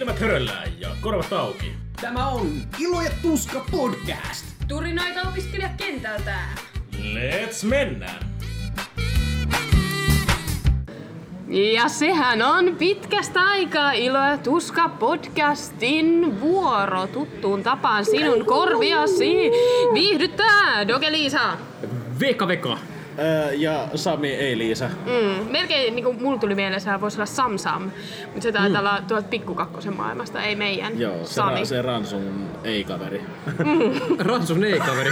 Silmät höröllään ja korvat auki. Tämä on Ilo ja Tuska podcast. Turinoita opiskelijakentältä. Let's mennään! Ja sehän on pitkästä aikaa Ilo ja Tuska podcastin vuoro tuttuun tapaan sinun korviasi. Viihdyttää, Doge Liisa. Veka veka. Öö, ja Sami ei Liisa. Mm, melkein niin kuin mulla tuli mieleen, että voisi olla Sam Sam, mutta se taitaa olla tuolta pikkukakkosen maailmasta, ei meidän Mm. Joo, se, Sami. ra- se Ransun ei-kaveri. Ransun ei-kaveri.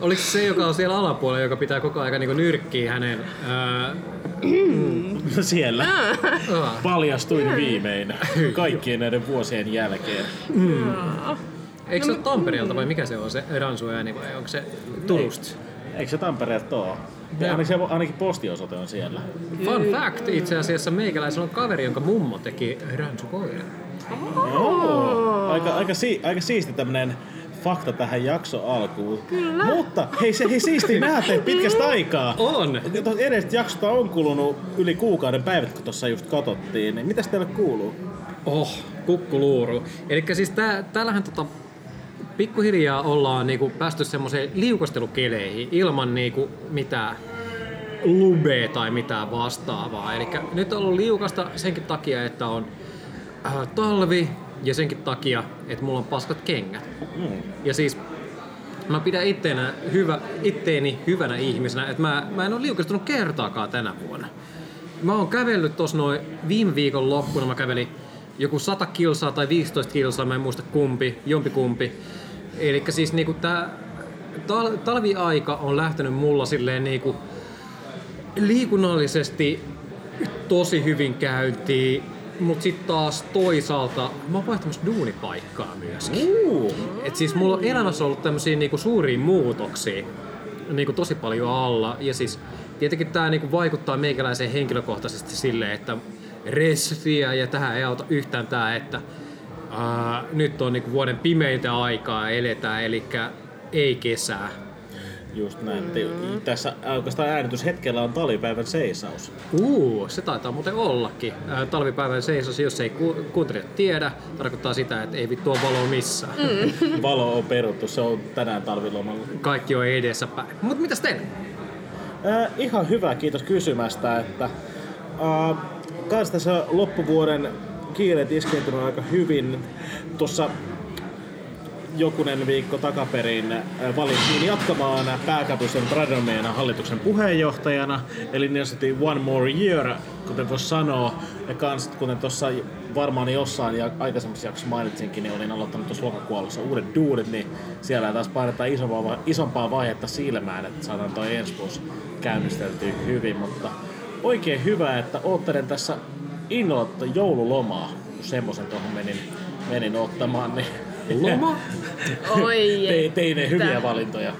Oliko se se, joka on siellä alapuolella, joka pitää koko ajan niin nyrkkiä hänen... Ää, Siellä aa, paljastuin viimein kaikkien näiden vuosien jälkeen. eikö se ole Tampereelta vai mikä se on se Ransun ääni vai onko se Turusta? Eikö se Tampereelta oo? Joo. Ainakin, se, ainakin postiosoite on siellä. Fun fact, itse asiassa meikäläisellä on kaveri, jonka mummo teki Ransu koira. Oh. Aika, aika, si, aika siisti tämmönen fakta tähän jakso alkuun. Kyllä. Mutta hei, se hei siisti nähdä teitä pitkästä aikaa. On! Edestä jaksosta on kulunut yli kuukauden päivät, kun tuossa just katsottiin. Niin mitäs teille kuuluu? Oh, kukkuluuru. Eli siis tää, täällähän tota, pikkuhiljaa ollaan niinku päästy semmoiseen liukastelukeleihin ilman niinku mitään lubea tai mitään vastaavaa. Eli nyt on ollut liukasta senkin takia, että on äh, talvi ja senkin takia, että mulla on paskat kengät. Mm. Ja siis mä pidän itteenä hyvä, itteeni hyvänä ihmisenä, että mä, mä en ole liukastunut kertaakaan tänä vuonna. Mä oon kävellyt tos noin viime viikon loppuna, mä kävelin joku 100 kilsaa tai 15 kilsaa, mä en muista kumpi, jompi kumpi. Eli siis niinku tää tal- talviaika on lähtenyt mulla silleen niinku liikunnallisesti tosi hyvin käyntiin, mutta sitten taas toisaalta mä oon vaihtamassa duunipaikkaa myöskin. Uh. Et siis mulla on elämässä ollut tämmöisiä niinku suuria muutoksia niinku tosi paljon alla. Ja siis tietenkin tää niinku vaikuttaa meikäläiseen henkilökohtaisesti silleen, että resfiä ja tähän ei auta yhtään tää, että ää, nyt on niinku vuoden pimeintä aikaa eletään, eli ei kesää. Just näin. Mm. Tässä oikeastaan äänityshetkellä on talvipäivän seisaus. Uu, se taitaa muuten ollakin. Ää, Talvipäivän seisos, jos ei ku- kuuntelijat tiedä, tarkoittaa sitä, että ei vittu ole valoa missään. Mm. Valo on peruttu, se on tänään talvilomalla. Kaikki on edessäpäin. Mutta mitäs teillä? Äh, ihan hyvä, kiitos kysymästä. Että, äh, kans tässä loppuvuoden kiireet iskeytynyt aika hyvin. Tuossa jokunen viikko takaperin äh, valittiin jatkamaan pääkapuston Tradomeena hallituksen puheenjohtajana, eli niin sanottiin One More Year, kuten tuossa sanoo. Ja kans, kuten tuossa varmaan jossain ja aikaisemmassa jaksossa mainitsinkin, niin olin aloittanut tuossa lokakuussa uudet duudit, niin siellä taas painetaan isompaa, isompaa vaihetta silmään, että saadaan toi ensi vuosi käynnisteltyä hyvin, mutta oikein hyvä, että oottelen tässä innolla joululomaa, kun semmoisen tuohon menin, menin ottamaan, niin Loma? Oi Te, tein hyviä valintoja.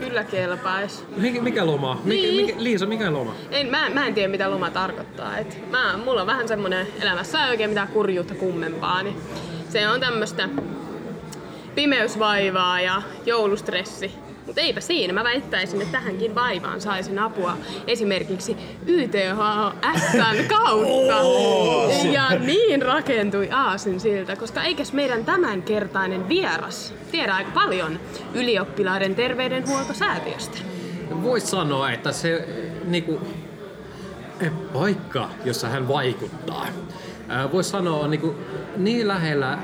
Kyllä kelpais. Mikä, mikä loma? Mikä, Niin. mikä, Liisa, mikä loma? En, mä, mä en tiedä mitä loma tarkoittaa. Et mä, mulla on vähän semmonen elämässä ei oikein mitään kurjuutta kummempaa, niin se on tämmöstä pimeysvaivaa ja joulustressi. Mutta eipä siinä, mä väittäisin, että tähänkin vaivaan saisin apua esimerkiksi YTHSn kautta. ja niin rakentui aasin siltä, koska eikäs meidän tämänkertainen vieras tiedä aika paljon ylioppilaiden terveydenhuoltosäätiöstä. Voisi sanoa, että se niinku, paikka, jossa hän vaikuttaa, voisi sanoa on niinku, niin lähellä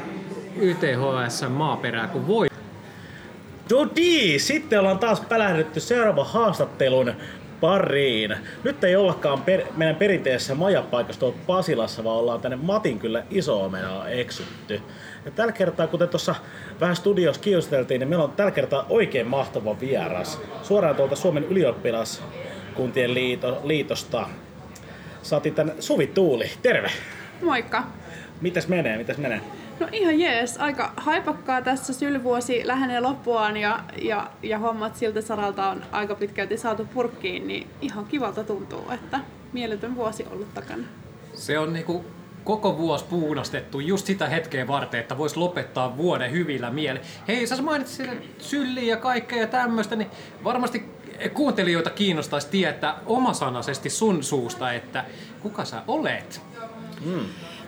YTHS maaperää kuin voi. Niin, sitten ollaan taas pälähdytty seuraavan haastattelun pariin. Nyt ei ollakaan per, meidän perinteisessä majapaikassa tuolla Pasilassa, vaan ollaan tänne Matin kyllä iso omenaa eksytty. Ja tällä kertaa, kuten tuossa vähän studiossa kiusteltiin, niin meillä on tällä kertaa oikein mahtava vieras. Suoraan tuolta Suomen ylioppilaskuntien liito, liitosta. Saatiin tänne Suvi Tuuli. Terve! Moikka! Mitäs menee, mitäs menee? No ihan jees, aika haipakkaa tässä sylvuosi lähenee loppuaan ja, ja, ja hommat siltä saralta on aika pitkälti saatu purkkiin, niin ihan kivalta tuntuu, että mieletön vuosi ollut takana. Se on niinku koko vuosi puunastettu just sitä hetkeä varten, että voisi lopettaa vuoden hyvillä mieli. Hei, sä mainitsit sylliä ja kaikkea ja tämmöistä, niin varmasti kuuntelijoita kiinnostaisi tietää omasanaisesti sun suusta, että kuka sä olet?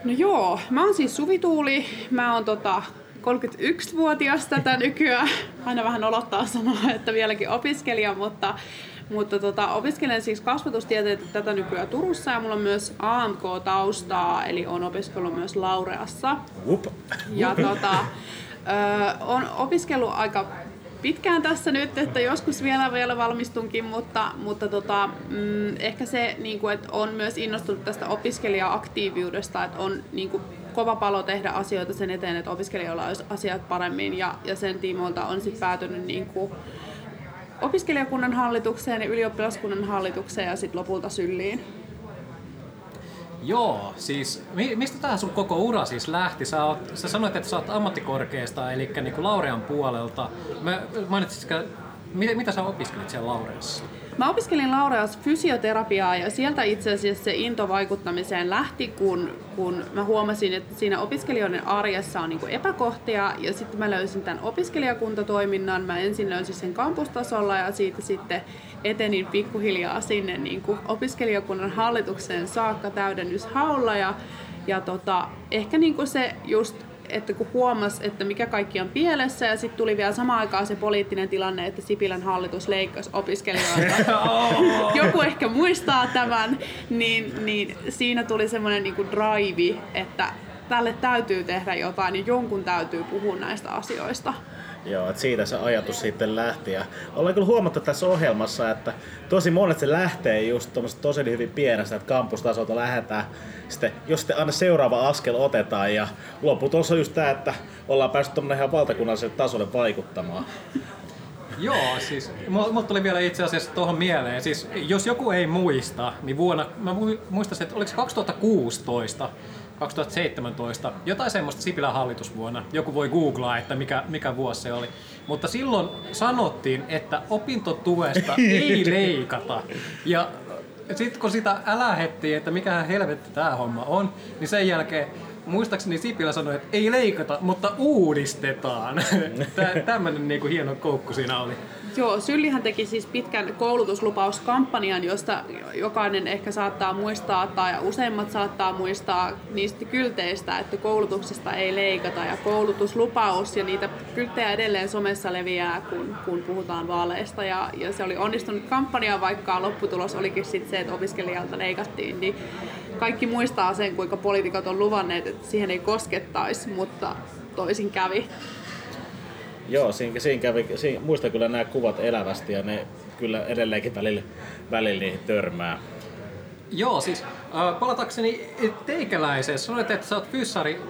No joo, mä oon siis Suvi Tuuli. Mä oon tota 31-vuotias tätä nykyään. Aina vähän olottaa sanoa, että vieläkin opiskelija, mutta, mutta tota, opiskelen siis kasvatustieteitä tätä nykyään Turussa ja mulla on myös AMK-taustaa, eli on opiskellut myös Laureassa. Up. Ja tota, on opiskellut aika pitkään tässä nyt, että joskus vielä vielä valmistunkin, mutta, mutta tota, mm, ehkä se, niin kuin, että on myös innostunut tästä opiskelija-aktiiviudesta, että on niin kuin, kova palo tehdä asioita sen eteen, että opiskelijoilla olisi asiat paremmin ja, ja sen tiimoilta on sitten päätynyt niin kuin, opiskelijakunnan hallitukseen ja ylioppilaskunnan hallitukseen ja sitten lopulta sylliin. Joo, siis mi- mistä tämä sun koko ura siis lähti? Sä, oot, sä sanoit, että sä oot ammattikorkeasta, eli niinku Laurean puolelta. Mä mainitsit, mitä, mitä sä opiskelit siellä Laureassa? Mä opiskelin Laureas fysioterapiaa ja sieltä itse asiassa se into vaikuttamiseen lähti, kun, kun mä huomasin, että siinä opiskelijoiden arjessa on niin epäkohtia ja sitten mä löysin tämän opiskelijakuntatoiminnan. Mä ensin löysin sen kampustasolla ja siitä sitten etenin pikkuhiljaa sinne niin kuin opiskelijakunnan hallitukseen saakka täydennyshaulla ja, ja tota, ehkä niin kuin se just että kun huomas, että mikä kaikki on pielessä ja sitten tuli vielä samaan aikaan se poliittinen tilanne, että Sipilän hallitus leikkasi opiskelijoilta. Joku ehkä muistaa tämän, niin, niin siinä tuli semmoinen niinku drive, että tälle täytyy tehdä jotain ja jonkun täytyy puhua näistä asioista. Joo, että siitä se ajatus sitten lähti. Ja ollaan kyllä huomattu tässä ohjelmassa, että tosi monet se lähtee just tosi hyvin pienestä, että kampustasolta lähdetään. Sitten, jos sitten aina seuraava askel otetaan ja lopputulos on just tämä, että ollaan päästy ihan valtakunnalliselle tasolle vaikuttamaan. Joo, siis mulla tuli vielä itse asiassa tuohon mieleen. Siis jos joku ei muista, niin vuonna, mä muistan, että oliko se 2016, 2017, jotain semmoista Sipilän hallitusvuonna. Joku voi googlaa, että mikä, mikä vuosi se oli. Mutta silloin sanottiin, että opintotuesta ei leikata. Ja sitten kun sitä älähettiin, että mikä helvetti tämä homma on, niin sen jälkeen muistaakseni Sipilä sanoi, että ei leikata, mutta uudistetaan. Tämmöinen niinku hieno koukku siinä oli. Joo, Syllihän teki siis pitkän koulutuslupauskampanjan, josta jokainen ehkä saattaa muistaa tai useimmat saattaa muistaa niistä kylteistä, että koulutuksesta ei leikata. Ja koulutuslupaus ja niitä kylttejä edelleen somessa leviää, kun, kun puhutaan vaaleista. Ja, ja se oli onnistunut kampanja, vaikka lopputulos olikin sitten se, että opiskelijalta leikattiin, niin kaikki muistaa sen, kuinka poliitikot on luvanneet, että siihen ei koskettaisi, mutta toisin kävi. Joo, siinä, siinä kävi, siinä, muistan kyllä nämä kuvat elävästi ja ne kyllä edelleenkin välillä, välillä törmää. Joo, siis palatakseni teikäläiseen, sanoit, että sä oot fyssari,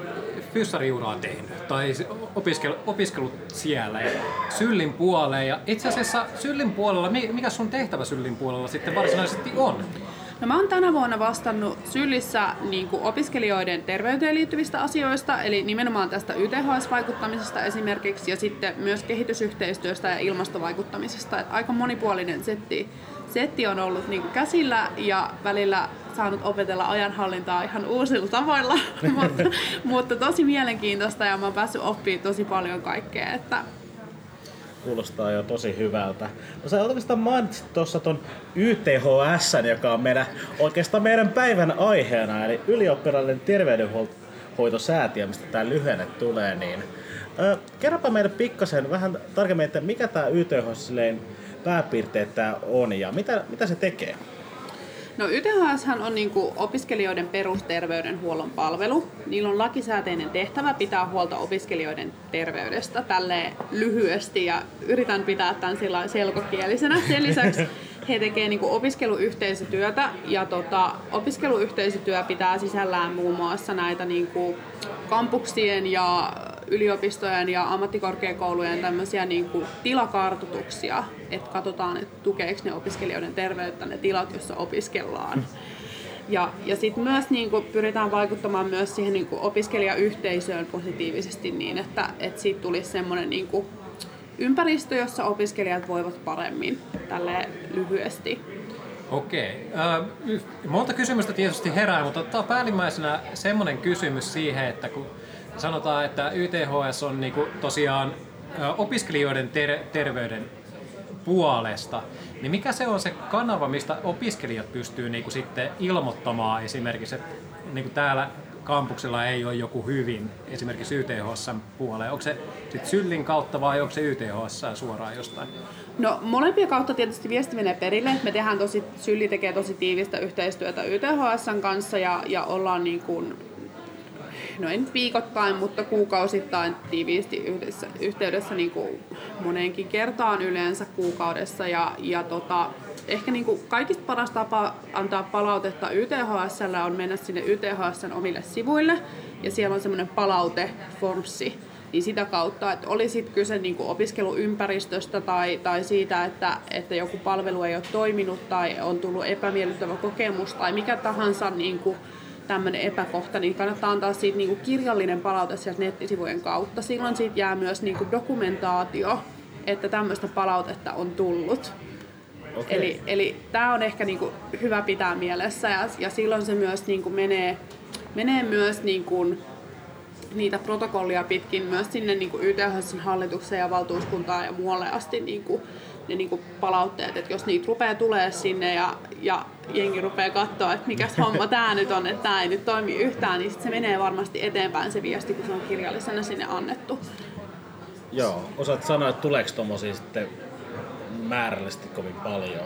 fyssariuraa tehnyt tai opiskel, opiskellut siellä ja Syllin puoleen. Ja itse asiassa Syllin puolella, mikä sun tehtävä Syllin puolella sitten varsinaisesti on? No mä oon tänä vuonna vastannut Syllissä niin opiskelijoiden terveyteen liittyvistä asioista, eli nimenomaan tästä YTHS-vaikuttamisesta esimerkiksi, ja sitten myös kehitysyhteistyöstä ja ilmastovaikuttamisesta. Et aika monipuolinen setti, setti on ollut niin käsillä ja välillä saanut opetella ajanhallintaa ihan uusilla tavoilla, mutta, mutta tosi mielenkiintoista ja mä oon päässyt oppimaan tosi paljon kaikkea. Että kuulostaa jo tosi hyvältä. No sä oikeastaan mainitsit tuossa ton YTHS, joka on meidän, oikeastaan meidän päivän aiheena, eli ylioppirainen terveydenhoitosäätiö, mistä tämä lyhenne tulee, niin ö, kerropa meille pikkasen vähän tarkemmin, että mikä tämä YTHS pääpiirteet tämä on ja mitä, mitä se tekee? No YTHS on niin kuin opiskelijoiden perusterveydenhuollon palvelu. Niillä on lakisääteinen tehtävä pitää huolta opiskelijoiden terveydestä tälle lyhyesti ja yritän pitää tämän sillä selkokielisenä. Sen lisäksi he tekevät niin opiskeluyhteisötyötä ja tota, opiskeluyhteisötyö pitää sisällään muun muassa näitä niin kuin kampuksien ja yliopistojen ja ammattikorkeakoulujen tämmöisiä niin kuin tilakartoituksia, että katsotaan, että tukeeko ne opiskelijoiden terveyttä ne tilat, joissa opiskellaan. Ja, ja sitten myös niin kuin, pyritään vaikuttamaan myös siihen niin kuin, opiskelijayhteisöön positiivisesti niin, että, että siitä tulisi semmoinen niin kuin, ympäristö, jossa opiskelijat voivat paremmin, tälle lyhyesti. Okei. Äh, monta kysymystä tietysti herää, mutta ottaa päällimmäisenä semmoinen kysymys siihen, että kun sanotaan, että YTHS on niinku tosiaan opiskelijoiden ter- terveyden puolesta, niin mikä se on se kanava, mistä opiskelijat pystyy niinku sitten ilmoittamaan esimerkiksi, että niinku täällä kampuksella ei ole joku hyvin, esimerkiksi YTHS puoleen? Onko se sitten Syllin kautta vai onko se YTHS suoraan jostain? No molempia kautta tietysti viesti menee perille. Me tehdään tosi, Sylli tekee tosi tiivistä yhteistyötä YTHSn kanssa ja, ja ollaan niin kuin, no en viikoittain, mutta kuukausittain tiiviisti yhdessä, yhteydessä niin kuin moneenkin kertaan yleensä kuukaudessa. Ja, ja tota, ehkä niin kuin kaikista paras tapa antaa palautetta YTHSL on mennä sinne YTHSn omille sivuille ja siellä on semmoinen palauteformsi, niin sitä kautta, että oli sitten kyse niin kuin opiskeluympäristöstä tai, tai siitä, että, että joku palvelu ei ole toiminut tai on tullut epämiellyttävä kokemus tai mikä tahansa niin kuin tämmöinen epäkohta, niin kannattaa antaa siitä niin kuin kirjallinen palaute sieltä nettisivujen kautta. Silloin siitä jää myös niin kuin dokumentaatio, että tämmöistä palautetta on tullut. Okei. Eli, eli tämä on ehkä niinku hyvä pitää mielessä ja, ja silloin se myös niinku menee, menee myös niinku niitä protokollia pitkin myös sinne niinku YTHSn hallitukseen ja valtuuskuntaan ja muualle asti niinku, ne niinku palautteet, että jos niitä rupeaa tulee sinne ja, ja jengi rupeaa katsoa, että mikäs homma tämä nyt on, että tämä ei nyt toimi yhtään, niin sit se menee varmasti eteenpäin se viesti, kun se on kirjallisena sinne annettu. Joo, osaat sanoa, että tuleeko tommosia sitten määrällisesti kovin paljon?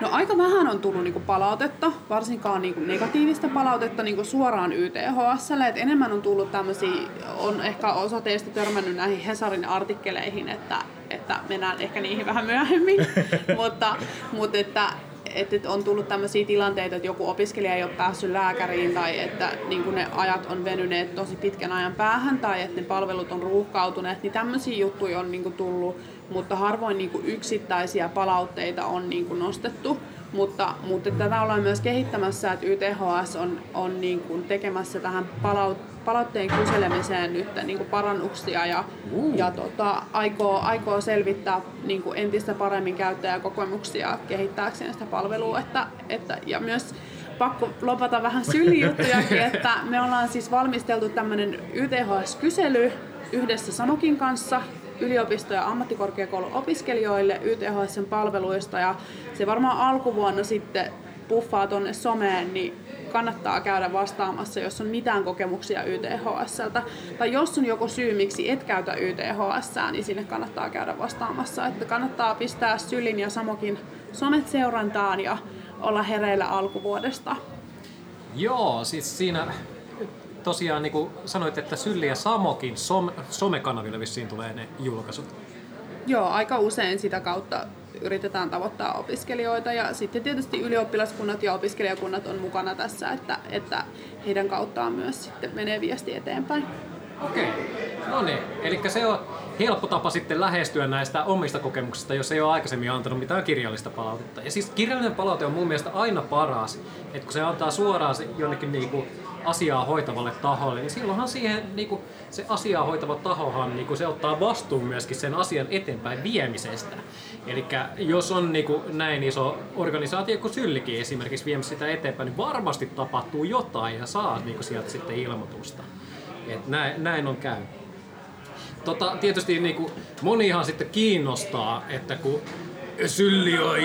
No aika vähän on tullut niinku palautetta, varsinkaan niinku negatiivista palautetta niinku suoraan YTHSlle. Et enemmän on tullut tämmöisiä, on ehkä osa teistä törmännyt näihin Hesarin artikkeleihin, että, että mennään ehkä niihin vähän myöhemmin. mutta, mutta että, että on tullut tämmöisiä tilanteita, että joku opiskelija ei ole päässyt lääkäriin tai että niin ne ajat on venyneet tosi pitkän ajan päähän tai että ne palvelut on ruuhkautuneet, niin tämmöisiä juttuja on niin tullut, mutta harvoin niin yksittäisiä palautteita on niin nostettu. Mutta, mutta tätä ollaan myös kehittämässä, että YTHS on, on niin kuin tekemässä tähän palaut, palautteen kyselemiseen nyt niin kuin parannuksia ja, uh. ja tota, aikoo, aikoo selvittää niin kuin entistä paremmin käyttäjäkokemuksia kehittääkseen sitä palvelua. Että, että, ja myös pakko lopata vähän syljuttujakin, että me ollaan siis valmisteltu tämmöinen YTHS-kysely yhdessä Sanokin kanssa yliopisto- ja ammattikorkeakouluopiskelijoille YTHSn palveluista ja se varmaan alkuvuonna sitten puffaa tuonne someen, niin kannattaa käydä vastaamassa, jos on mitään kokemuksia YTHSltä. Tai jos on joku syy, miksi et käytä YTHS, niin sinne kannattaa käydä vastaamassa. Että kannattaa pistää Sylin ja Samokin somet seurantaan ja olla hereillä alkuvuodesta. Joo, siis siinä tosiaan niin kuin sanoit, että Sylli ja Samokin some, somekanaville vissiin tulee ne julkaisut. Joo, aika usein sitä kautta yritetään tavoittaa opiskelijoita ja sitten tietysti ylioppilaskunnat ja opiskelijakunnat on mukana tässä, että, että heidän kauttaan myös sitten menee viesti eteenpäin. Okei, no niin. Eli se on helppo tapa sitten lähestyä näistä omista kokemuksista, jos ei ole aikaisemmin antanut mitään kirjallista palautetta. Ja siis kirjallinen palaute on mun mielestä aina paras, että kun se antaa suoraan jonnekin niinku asiaa hoitavalle taholle, niin silloinhan siihen niin kuin, se asiaa hoitava tahohan niin kuin, se ottaa vastuun myöskin sen asian eteenpäin viemisestä. Eli jos on niin kuin, näin iso organisaatio kuin Syllikin esimerkiksi viemässä sitä eteenpäin, niin varmasti tapahtuu jotain ja saa niin kuin, sieltä sitten ilmoitusta. Et näin, näin on käynyt. Tota, tietysti niin kuin, monihan sitten kiinnostaa, että kun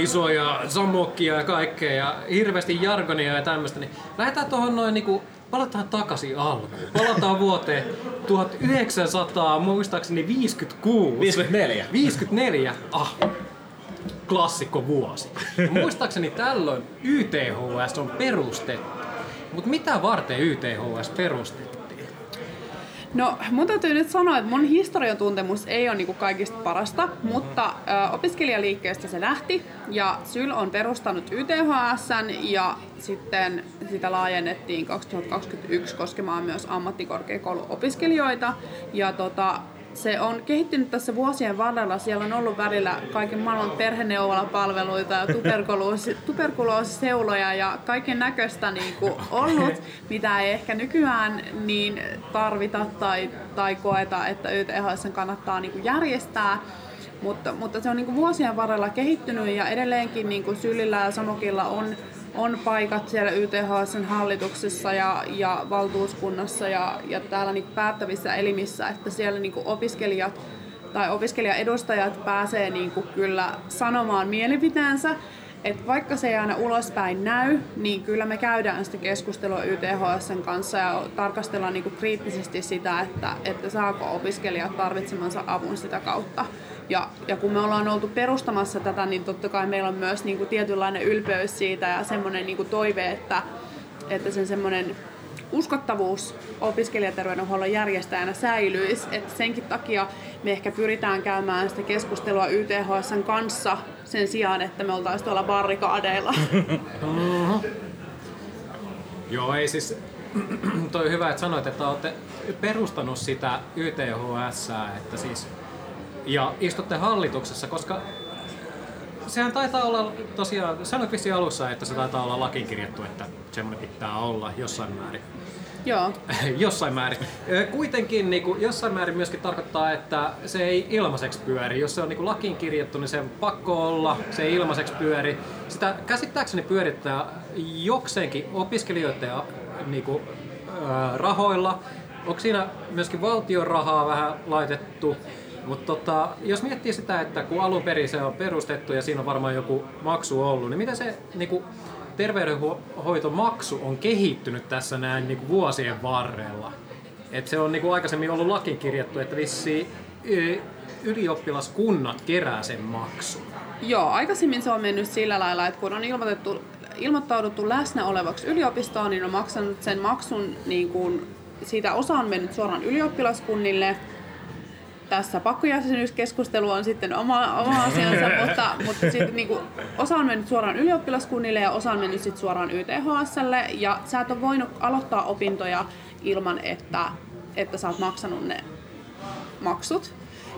iso ja samokkia ja kaikkea ja hirveästi jargonia ja tämmöistä, niin lähdetään tuohon noin niinku palataan takaisin alkuun. Palataan vuoteen 1900, muistaakseni 56. 54. 54, ah, klassikko vuosi. Muistaakseni tällöin YTHS on perustettu. Mutta mitä varten YTHS perustettiin? No mun täytyy nyt sanoa, että mun historiatuntemus ei ole niinku kaikista parasta, mutta ö, opiskelijaliikkeestä se lähti ja Syl on perustanut YTHSn ja sitten sitä laajennettiin 2021 koskemaan myös ammattikorkeakouluopiskelijoita. Ja tota, se on kehittynyt tässä vuosien varrella. Siellä on ollut välillä kaiken maailman perheneuvolapalveluita ja tuberkuloosi, tuberkuloosiseuloja ja kaiken näköistä niin kuin ollut, mitä ei ehkä nykyään niin tarvita tai, tai koeta, että YTHS kannattaa niin kuin järjestää. Mutta, mutta se on niin kuin vuosien varrella kehittynyt ja edelleenkin niin kuin Sylillä ja Samokilla on on paikat siellä YTHSn hallituksessa ja, ja valtuuskunnassa ja, ja täällä niin päättävissä elimissä, että siellä niin opiskelijat tai opiskelijaedustajat pääsee niin kyllä sanomaan mielipiteensä. Että vaikka se ei aina ulospäin näy, niin kyllä me käydään sitä keskustelua YTHSn kanssa ja tarkastellaan niin kuin kriittisesti sitä, että, että saako opiskelijat tarvitsemansa avun sitä kautta. Ja, ja kun me ollaan oltu perustamassa tätä, niin totta kai meillä on myös niin kuin tietynlainen ylpeys siitä ja semmoinen niin kuin toive, että, että sen semmoinen uskottavuus opiskelijaterveydenhuollon järjestäjänä säilyisi. että senkin takia me ehkä pyritään käymään sitä keskustelua YTHSn kanssa sen sijaan, että me oltaisiin tuolla barrikaadeilla. Joo, ei siis... toi hyvä, että sanoit, että olette perustanut sitä YTHS, että siis... Ja istutte hallituksessa, koska sehän taitaa olla tosiaan, sanoit vissiin alussa, että se taitaa olla lakiin kirjattu, että semmoinen pitää olla jossain määrin. Joo. jossain määrin. Kuitenkin niin kuin, jossain määrin myöskin tarkoittaa, että se ei ilmaiseksi pyöri. Jos se on niin kuin, lakiin kirjattu, niin se on pakko olla, se ei ilmaiseksi pyöri. Sitä käsittääkseni pyörittää jokseenkin opiskelijoiden niin kuin, ö, rahoilla. Onko siinä myöskin valtion rahaa vähän laitettu? Mutta tota, jos miettii sitä, että kun alun perin se on perustettu ja siinä on varmaan joku maksu ollut, niin miten se niinku, terveydenhoitomaksu on kehittynyt tässä näin niinku, vuosien varrella? Et se on niinku, aikaisemmin ollut lakiin kirjattu, että vissi ylioppilaskunnat kerää sen maksun. Joo, aikaisemmin se on mennyt sillä lailla, että kun on ilmoitettu, ilmoittauduttu läsnä olevaksi yliopistoon, niin on maksanut sen maksun, niin kuin, siitä osa on mennyt suoraan ylioppilaskunnille, tässä pakkojäsenyyskeskustelu on sitten oma, oma asiansa, mutta, mutta sitten niin kuin, osa on mennyt suoraan ylioppilaskunnille ja osa on mennyt sitten suoraan YTHSlle. Ja sä et ole voinut aloittaa opintoja ilman, että, että sä oot maksanut ne maksut.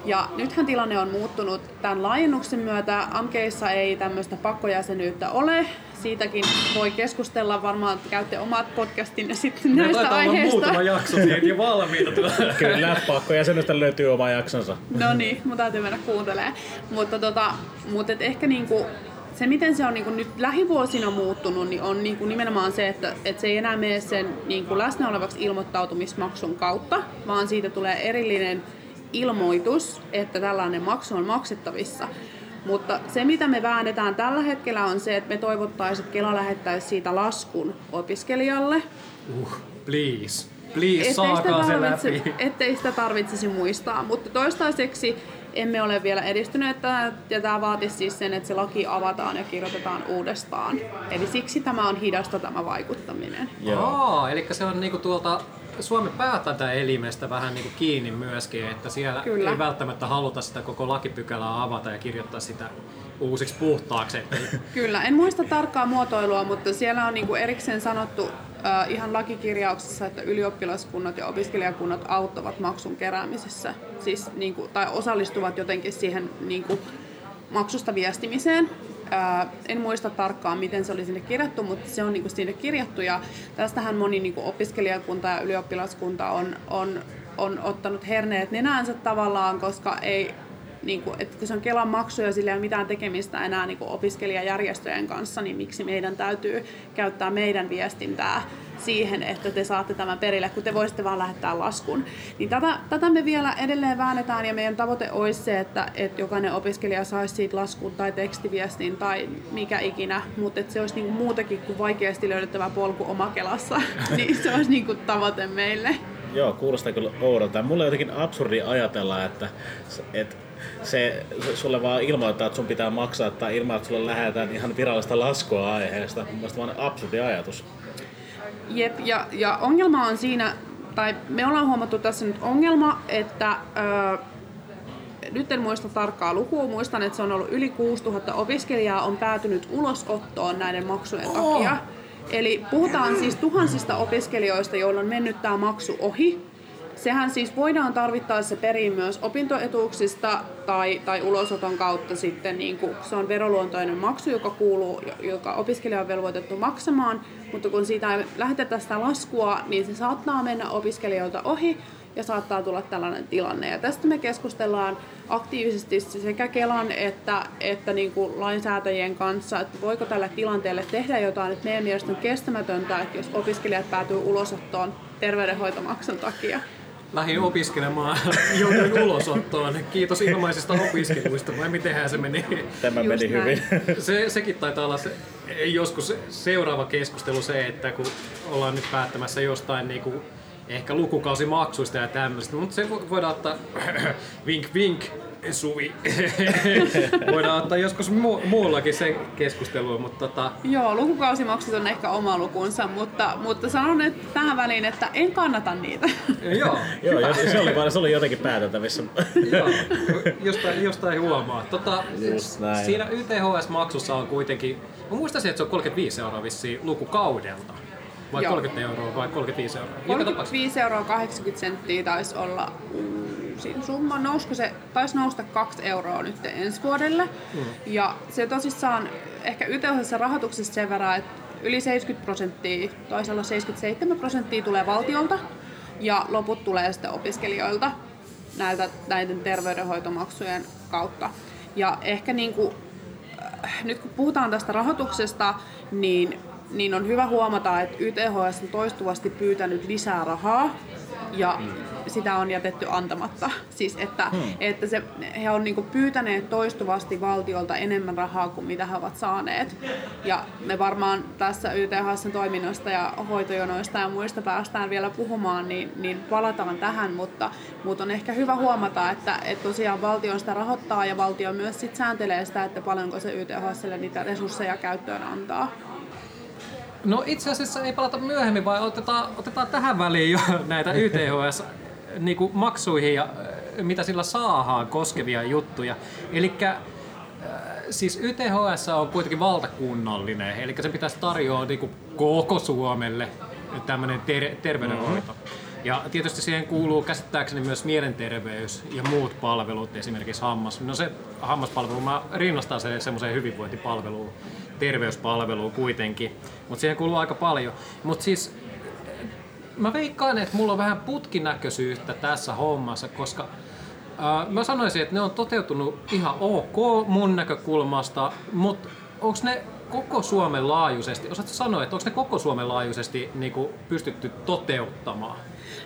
Ja nythän tilanne on muuttunut tämän laajennuksen myötä. AMKeissa ei tämmöistä pakkojäsenyyttä ole. Siitäkin voi keskustella, varmaan käytte omat podcastinne sitten Meillä näistä olla aiheista. muutama jakso siitä jo valmiita. Kyllä, pakko jäsenystä löytyy oma jaksonsa. No niin, mun täytyy mennä kuuntelemaan. Mutta, tota, mutta et ehkä niinku, se, miten se on niinku nyt lähivuosina muuttunut, niin on niinku nimenomaan se, että, että se ei enää mene sen niinku läsnä olevaksi ilmoittautumismaksun kautta, vaan siitä tulee erillinen ilmoitus, että tällainen maksu on maksettavissa. Mutta se, mitä me väännetään tällä hetkellä, on se, että me toivottaisiin, että Kela lähettäisi siitä laskun opiskelijalle, Uh, please. Please, ettei sitä, saakaa se tarvitse, läpi. ettei sitä tarvitsisi muistaa. Mutta toistaiseksi emme ole vielä edistyneet ja tämä vaatisi siis sen, että se laki avataan ja kirjoitetaan uudestaan. Eli siksi tämä on hidasta tämä vaikuttaminen. Aa, eli se on niinku tuolta Suomen päätäntäelimestä vähän niinku kiinni myöskin, että siellä Kyllä. ei välttämättä haluta sitä koko lakipykälää avata ja kirjoittaa sitä uusiksi puhtaaksi. Kyllä, en muista tarkkaa muotoilua, mutta siellä on niinku erikseen sanottu äh, ihan lakikirjauksessa, että ylioppilaskunnat ja opiskelijakunnat auttavat maksun keräämisessä, siis niinku, tai osallistuvat jotenkin siihen niinku, maksusta viestimiseen. Ää, en muista tarkkaan, miten se oli sinne kirjattu, mutta se on niinku sinne kirjattu ja tästähän moni niinku opiskelijakunta ja ylioppilaskunta on, on, on ottanut herneet nenäänsä tavallaan, koska ei, niinku, et kun se on Kelan maksu ja sillä ei ole mitään tekemistä enää niinku opiskelijajärjestöjen kanssa, niin miksi meidän täytyy käyttää meidän viestintää siihen, että te saatte tämän perille, kun te voisitte vaan lähettää laskun. Niin tätä, tätä me vielä edelleen väännetään ja meidän tavoite olisi se, että, että jokainen opiskelija saisi siitä laskun tai tekstiviestin tai mikä ikinä, mutta että se olisi niinku muutakin kuin vaikeasti löydettävä polku omakelassa, niin se olisi niinku tavoite meille. Joo, kuulostaa kyllä oudolta. Ja Mulle on jotenkin absurdi ajatella, että, että se, sulle vaan ilmoittaa, että sun pitää maksaa tai ilman, että sulle lähetään ihan virallista laskua aiheesta. Mielestäni vaan absurdi ajatus. Jep, ja, ja ongelma on siinä, tai me ollaan huomattu tässä nyt ongelma, että ö, nyt en muista tarkkaa lukua, muistan, että se on ollut yli 6000 opiskelijaa on päätynyt ulosottoon näiden maksujen takia. Eli puhutaan siis tuhansista opiskelijoista, joilla on mennyt tämä maksu ohi. Sehän siis voidaan tarvittaessa periä myös opintoetuuksista tai, tai ulosoton kautta sitten, niin kuin, se on veroluontoinen maksu, joka kuuluu, joka opiskelija on velvoitettu maksamaan, mutta kun siitä ei lähetetä sitä laskua, niin se saattaa mennä opiskelijoilta ohi ja saattaa tulla tällainen tilanne. Ja tästä me keskustellaan aktiivisesti sekä Kelan että, että niin kuin lainsäätäjien kanssa, että voiko tälle tilanteelle tehdä jotain. Että meidän mielestä on kestämätöntä, että jos opiskelijat päätyy ulosottoon terveydenhoitomaksun takia. Lähdin opiskelemaan, jouduin ulosottoon. Kiitos ilmaisista opiskeluista, vai mitenhän se meni? Tämä Just meni näin. hyvin. Se, sekin taitaa olla se, joskus seuraava keskustelu se, että kun ollaan nyt päättämässä jostain niinku, ehkä lukukausimaksuista ja tämmöistä, mutta se vo- voidaan ottaa vink vink Suvi. voidaan ottaa joskus mu- muullakin se keskustelu, mutta tota, Joo, lukukausimaksut on ehkä oma lukunsa, mutta, mutta sanon nyt tähän väliin, että en kannata niitä. joo, Joo, ja se oli, vaan- se oli jotenkin pääteltävissä. Joo, jostain, jostain huomaa. Tota, siinä YTHS-maksussa on kuitenkin, mä muistaisin, että se on 35 euroa vissiin lukukaudelta. Vai Joo. 30 euroa vai 35 euroa? Joka tapauksessa. 35 euroa 80 senttiä taisi olla uusin summa. Nousko se, taisi nousta 2 euroa nyt ensi vuodelle. Mm. Ja se tosissaan ehkä YTHS rahoituksessa sen verran, että yli 70 prosenttia, taisi olla 77 prosenttia tulee valtiolta ja loput tulee sitten opiskelijoilta näiltä, näiden terveydenhoitomaksujen kautta. Ja ehkä niin kuin, äh, nyt kun puhutaan tästä rahoituksesta, niin, niin on hyvä huomata, että YTHS on toistuvasti pyytänyt lisää rahaa ja sitä on jätetty antamatta. Siis että, hmm. että se, he on niinku pyytäneet toistuvasti valtiolta enemmän rahaa kuin mitä he ovat saaneet. Ja me varmaan tässä YTHSn toiminnasta ja hoitojonoista ja muista päästään vielä puhumaan, niin, niin palataan tähän, mutta, mutta on ehkä hyvä huomata, että, että tosiaan valtio sitä rahoittaa ja valtio myös sit sääntelee sitä, että paljonko se YTHSlle niitä resursseja käyttöön antaa. No itse asiassa ei palata myöhemmin, vaan otetaan, otetaan tähän väliin jo näitä YTHS niinku maksuihin ja äh, mitä sillä saadaan koskevia juttuja. Eli siis YTHS on kuitenkin valtakunnallinen, eli sen pitäisi tarjoaa niinku koko Suomelle tämmöinen ter- terveydenhoito. Ja tietysti siihen kuuluu käsittääkseni myös mielenterveys ja muut palvelut, esimerkiksi hammas. No se hammaspalvelu, mä rinnastan sen semmoiseen hyvinvointipalveluun, terveyspalveluun kuitenkin, mutta siihen kuuluu aika paljon. Mutta siis mä veikkaan, että mulla on vähän putkinäköisyyttä tässä hommassa, koska ää, mä sanoisin, että ne on toteutunut ihan ok mun näkökulmasta, mutta onko ne koko Suomen laajuisesti, osaatko sanoa, että onko ne koko Suomen laajuisesti niin pystytty toteuttamaan?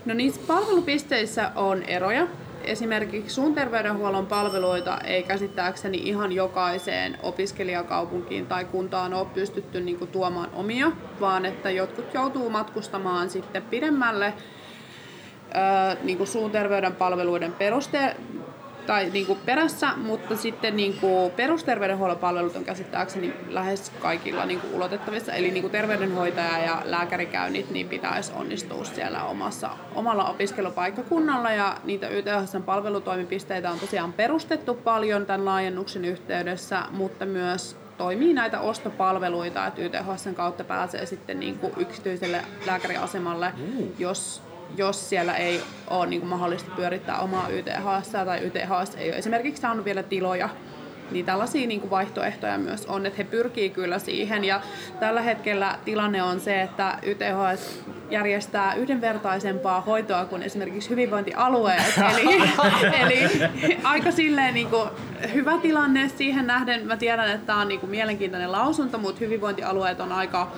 No niissä palvelupisteissä on eroja. Esimerkiksi suun terveydenhuollon palveluita ei käsittääkseni ihan jokaiseen opiskelijakaupunkiin tai kuntaan ole pystytty niin kuin, tuomaan omia, vaan että jotkut joutuu matkustamaan sitten pidemmälle niin kuin suun terveyden palveluiden peruste- tai niin kuin perässä, mutta sitten niin kuin perusterveydenhuollon palvelut on käsittääkseni lähes kaikilla niin kuin ulotettavissa. Eli niin kuin terveydenhoitaja ja lääkärikäynnit niin pitäisi onnistua siellä omassa, omalla opiskelupaikkakunnalla. Ja niitä YTHSn palvelutoimipisteitä on tosiaan perustettu paljon tämän laajennuksen yhteydessä, mutta myös toimii näitä ostopalveluita, että YTHSn kautta pääsee sitten niin kuin yksityiselle lääkäriasemalle, jos jos siellä ei ole niin kuin mahdollista pyörittää omaa YTHS tai YTHS ei ole esimerkiksi saanut vielä tiloja, niin tällaisia niin kuin vaihtoehtoja myös on, että he pyrkii kyllä siihen. Ja tällä hetkellä tilanne on se, että YTHS järjestää yhdenvertaisempaa hoitoa kuin esimerkiksi hyvinvointialueet. eli, eli aika silleen niin kuin hyvä tilanne siihen nähden. Mä tiedän, että tämä on niin kuin mielenkiintoinen lausunto, mutta hyvinvointialueet on aika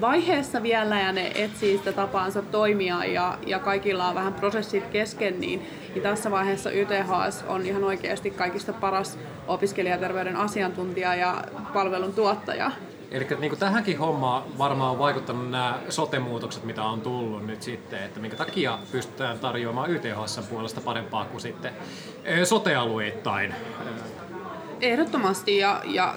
vaiheessa vielä ja ne etsii sitä tapaansa toimia ja, ja kaikilla on vähän prosessit kesken, niin, niin tässä vaiheessa YTHS on ihan oikeasti kaikista paras opiskelijaterveyden asiantuntija ja palvelun tuottaja. Eli niin tähänkin hommaan varmaan on vaikuttanut nämä sote-muutokset, mitä on tullut nyt sitten, että minkä takia pystytään tarjoamaan YTHS puolesta parempaa kuin sitten sote-alueittain. Ehdottomasti ja, ja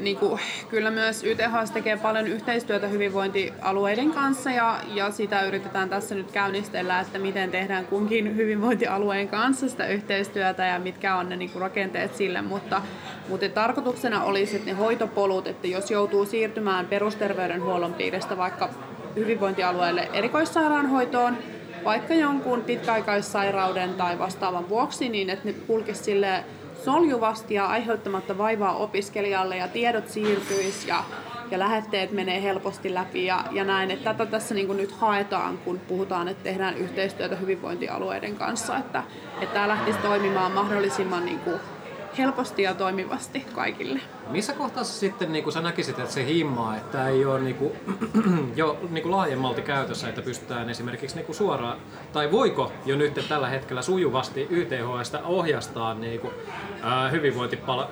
niin kuin, kyllä myös YTHS tekee paljon yhteistyötä hyvinvointialueiden kanssa ja, ja sitä yritetään tässä nyt käynnistellä, että miten tehdään kunkin hyvinvointialueen kanssa sitä yhteistyötä ja mitkä on ne niin kuin, rakenteet sille, mutta, mutta tarkoituksena olisi, että ne hoitopolut, että jos joutuu siirtymään perusterveydenhuollon piiristä vaikka hyvinvointialueelle erikoissairaanhoitoon, vaikka jonkun pitkäaikaissairauden tai vastaavan vuoksi, niin että ne kulkisi sille soljuvasti ja aiheuttamatta vaivaa opiskelijalle ja tiedot siirtyisi ja, ja lähetteet menee helposti läpi ja, ja näin. Että tätä tässä niin nyt haetaan, kun puhutaan, että tehdään yhteistyötä hyvinvointialueiden kanssa, että, että tämä lähtisi toimimaan mahdollisimman niin kuin helposti ja toimivasti kaikille. Missä kohtaa sitten niin sä näkisit, että se himmaa, että ei ole niin kuin, jo niin kuin laajemmalti käytössä, että pystytään esimerkiksi niin kuin suoraan, tai voiko jo nyt tällä hetkellä sujuvasti YTHstä ohjastaa niin kuin, ää, hyvinvointipala-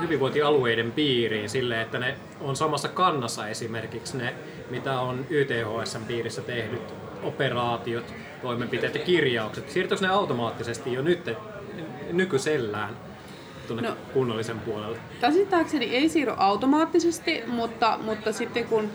hyvinvointialueiden piiriin sille, että ne on samassa kannassa esimerkiksi ne, mitä on YTHSn piirissä tehdyt operaatiot, toimenpiteet ja kirjaukset. Siirtyykö ne automaattisesti jo nyt nykyisellään tuonne no, kunnallisen puolelle? Käsittääkseni ei siirry automaattisesti, mutta, mutta sitten kun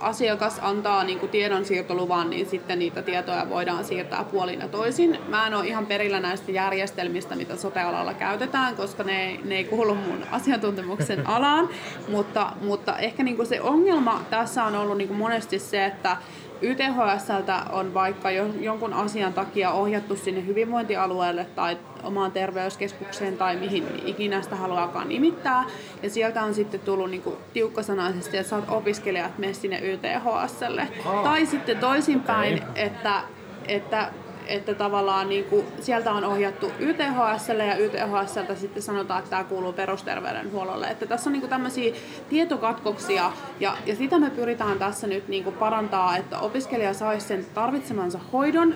asiakas antaa niin kuin tiedonsiirtoluvan, niin sitten niitä tietoja voidaan siirtää puolin ja toisin. Mä en ole ihan perillä näistä järjestelmistä, mitä sote-alalla käytetään, koska ne, ne ei kuulu mun asiantuntemuksen alaan. mutta, mutta ehkä niin kuin se ongelma tässä on ollut niin kuin monesti se, että YTHSltä on vaikka jonkun asian takia ohjattu sinne hyvinvointialueelle tai omaan terveyskeskukseen tai mihin ikinä sitä haluaakaan nimittää. Ja sieltä on sitten tullut niinku tiukkasanaisesti, että sä oot opiskelija, että mene sinne YTHSlle. Oh. Tai sitten toisinpäin, okay. että, että että tavallaan niin kuin, sieltä on ohjattu YTHSlle ja YTHSltä sitten sanotaan, että tämä kuuluu perusterveydenhuollolle. Että tässä on niin kuin tämmöisiä tietokatkoksia ja, ja sitä me pyritään tässä nyt niin kuin parantaa, että opiskelija saisi sen tarvitsemansa hoidon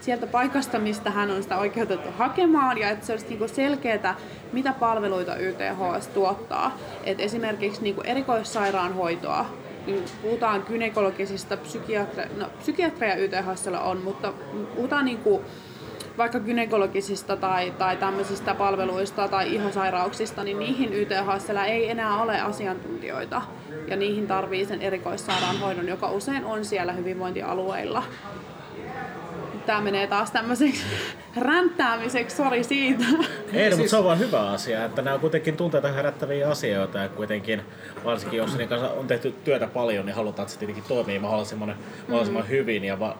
sieltä paikasta, mistä hän on sitä oikeutettu hakemaan ja että se olisi niin selkeää, mitä palveluita YTHS tuottaa. Et esimerkiksi niin erikoissairaanhoitoa puhutaan gynekologisista psykiatria, no, psykiatria YTHSllä on, mutta puhutaan niin kuin vaikka gynekologisista tai, tai tämmöisistä palveluista tai ihosairauksista, niin niihin YTHSllä ei enää ole asiantuntijoita. Ja niihin tarvii sen erikoissairaanhoidon, joka usein on siellä hyvinvointialueilla tämä menee taas tämmöiseksi ränttäämiseksi, sori siitä. Ei, no, mutta se on vaan hyvä asia, että nämä on kuitenkin tunteita herättäviä asioita ja kuitenkin, varsinkin jos niin kanssa on tehty työtä paljon, niin halutaan, että se tietenkin toimii mahdollisimman, mahdollisimman mm. hyvin ja va-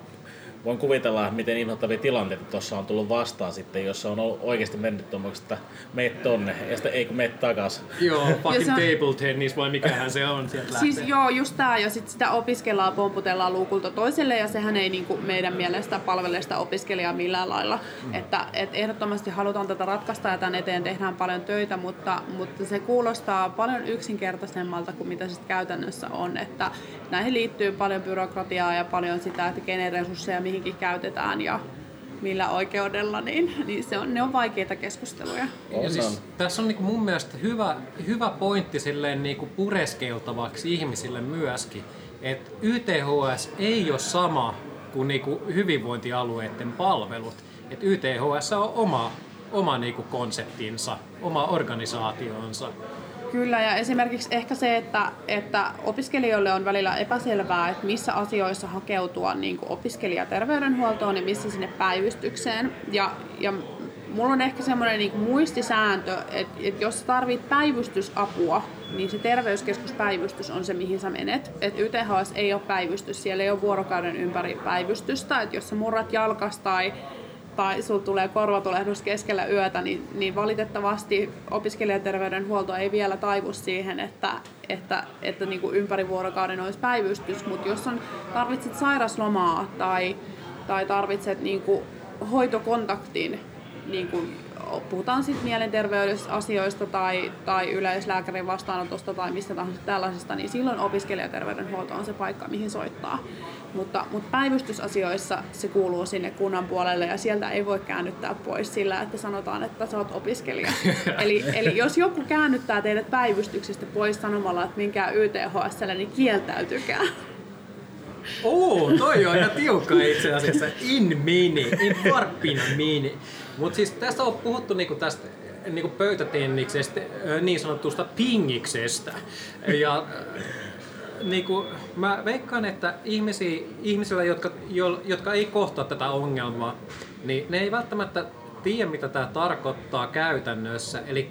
voin kuvitella, miten inhottavia tilanteita tuossa on tullut vastaan sitten, jos on oikeasti mennyt tuommoiksi, että meet tonne ja sitten ei kun meet takas. Joo, fucking on... table tennis vai mikähän se on sieltä Siis lähtee. joo, just tää ja sitten sitä opiskellaan, pomputellaan luukulta toiselle ja sehän ei niinku meidän mielestä palvele sitä opiskelijaa millään lailla. Mm. Että et ehdottomasti halutaan tätä ratkaista ja tämän eteen tehdään paljon töitä, mutta, mutta se kuulostaa paljon yksinkertaisemmalta kuin mitä se käytännössä on. Että näihin liittyy paljon byrokratiaa ja paljon sitä, että kenen resursseja mihinkin käytetään ja millä oikeudella, niin, niin se on, ne on vaikeita keskusteluja. Ja siis, tässä on niin mun mielestä hyvä, hyvä pointti silleen niin pureskeltavaksi ihmisille myöskin, että YTHS ei ole sama kuin, niin kuin hyvinvointialueiden palvelut. Että YTHS on oma, oma niin kuin konseptinsa, oma organisaationsa. Kyllä, ja esimerkiksi ehkä se, että, että opiskelijoille on välillä epäselvää, että missä asioissa hakeutua niin kuin opiskelijaterveydenhuoltoon ja missä sinne päivystykseen. Ja, ja mulla on ehkä semmoinen niin muistisääntö, että, että jos tarvit päivystysapua, niin se terveyskeskuspäivystys on se, mihin sä menet. Et YTHS ei ole päivystys, siellä ei ole vuorokauden ympäri päivystystä. Et jos sä murrat jalkas tai tai sulla tulee korvatulehdus keskellä yötä, niin, niin valitettavasti opiskelijaterveydenhuolto ei vielä taivu siihen, että, että, että niin kuin ympäri vuorokauden olisi päivystys, mutta jos on, tarvitset sairaslomaa tai, tai tarvitset niin kuin hoitokontaktin niin kuin puhutaan sitten mielenterveysasioista tai, tai yleislääkärin vastaanotosta tai mistä tahansa tällaisesta, niin silloin opiskelijaterveydenhuolto on se paikka, mihin soittaa. Mutta, mutta päivystysasioissa se kuuluu sinne kunnan puolelle ja sieltä ei voi käännyttää pois sillä, että sanotaan, että sä oot opiskelija. eli, eli jos joku käännyttää teidät päivystyksestä pois sanomalla, että minkää YTHSlle, niin kieltäytykää. Oo, toi on ihan tiukka itse asiassa. In mini, in varppina mini. Mutta siis tässä on puhuttu niinku tästä niinku pöytätenniksestä, niin sanotusta pingiksestä. Ja niinku, mä veikkaan, että ihmisiä, ihmisillä, jotka, jo, jotka ei kohtaa tätä ongelmaa, niin ne ei välttämättä tiedä, mitä tämä tarkoittaa käytännössä. Eli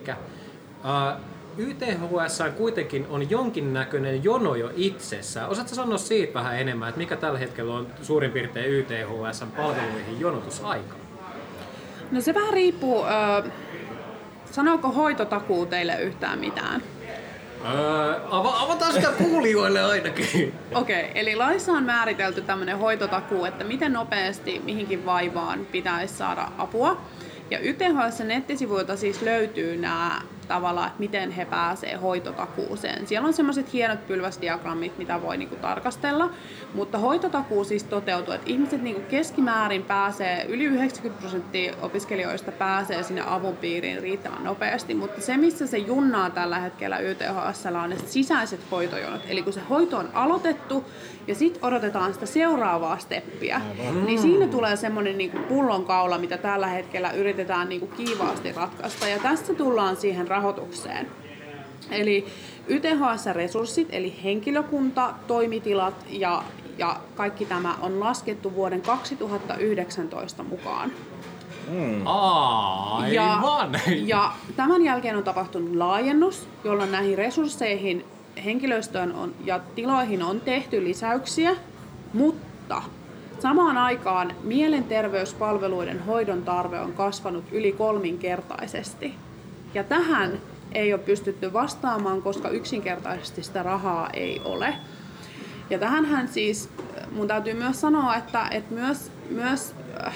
YTHS kuitenkin on jonkinnäköinen jono jo itsessään. Osaatko sanoa siitä vähän enemmän, että mikä tällä hetkellä on suurin piirtein YTHS palveluihin jonotusaika? No se vähän riippuu, äh, sanooko hoitotakuu teille yhtään mitään? Öö, ava- avataan sitä kuulijoille ainakin. Okei, okay, eli laissa on määritelty tämmöinen hoitotakuu, että miten nopeasti mihinkin vaivaan pitäisi saada apua. Ja YTHS nettisivuilta siis löytyy nämä tavallaan, että miten he pääsee hoitotakuuseen. Siellä on semmoiset hienot pylväsdiagrammit, mitä voi niinku tarkastella, mutta hoitotakuu siis toteutuu, että ihmiset niinku keskimäärin pääsee, yli 90 prosenttia opiskelijoista pääsee sinne avun piiriin riittävän nopeasti, mutta se missä se junnaa tällä hetkellä YTHS on ne sisäiset hoitojonot. Eli kun se hoito on aloitettu ja sitten odotetaan sitä seuraavaa steppiä, niin siinä tulee semmoinen niinku pullonkaula, mitä tällä hetkellä yritetään niinku kiivaasti ratkaista. Ja tässä tullaan siihen rahoitukseen. Eli YTHS-resurssit, eli henkilökunta, toimitilat ja, ja kaikki tämä on laskettu vuoden 2019 mukaan. Aivan! Ja, ja tämän jälkeen on tapahtunut laajennus, jolloin näihin resursseihin, henkilöstöön on, ja tiloihin on tehty lisäyksiä, mutta samaan aikaan mielenterveyspalveluiden hoidon tarve on kasvanut yli kolminkertaisesti. Ja tähän ei ole pystytty vastaamaan, koska yksinkertaisesti sitä rahaa ei ole. Ja tähänhän siis, mun täytyy myös sanoa, että, että myös, myös äh,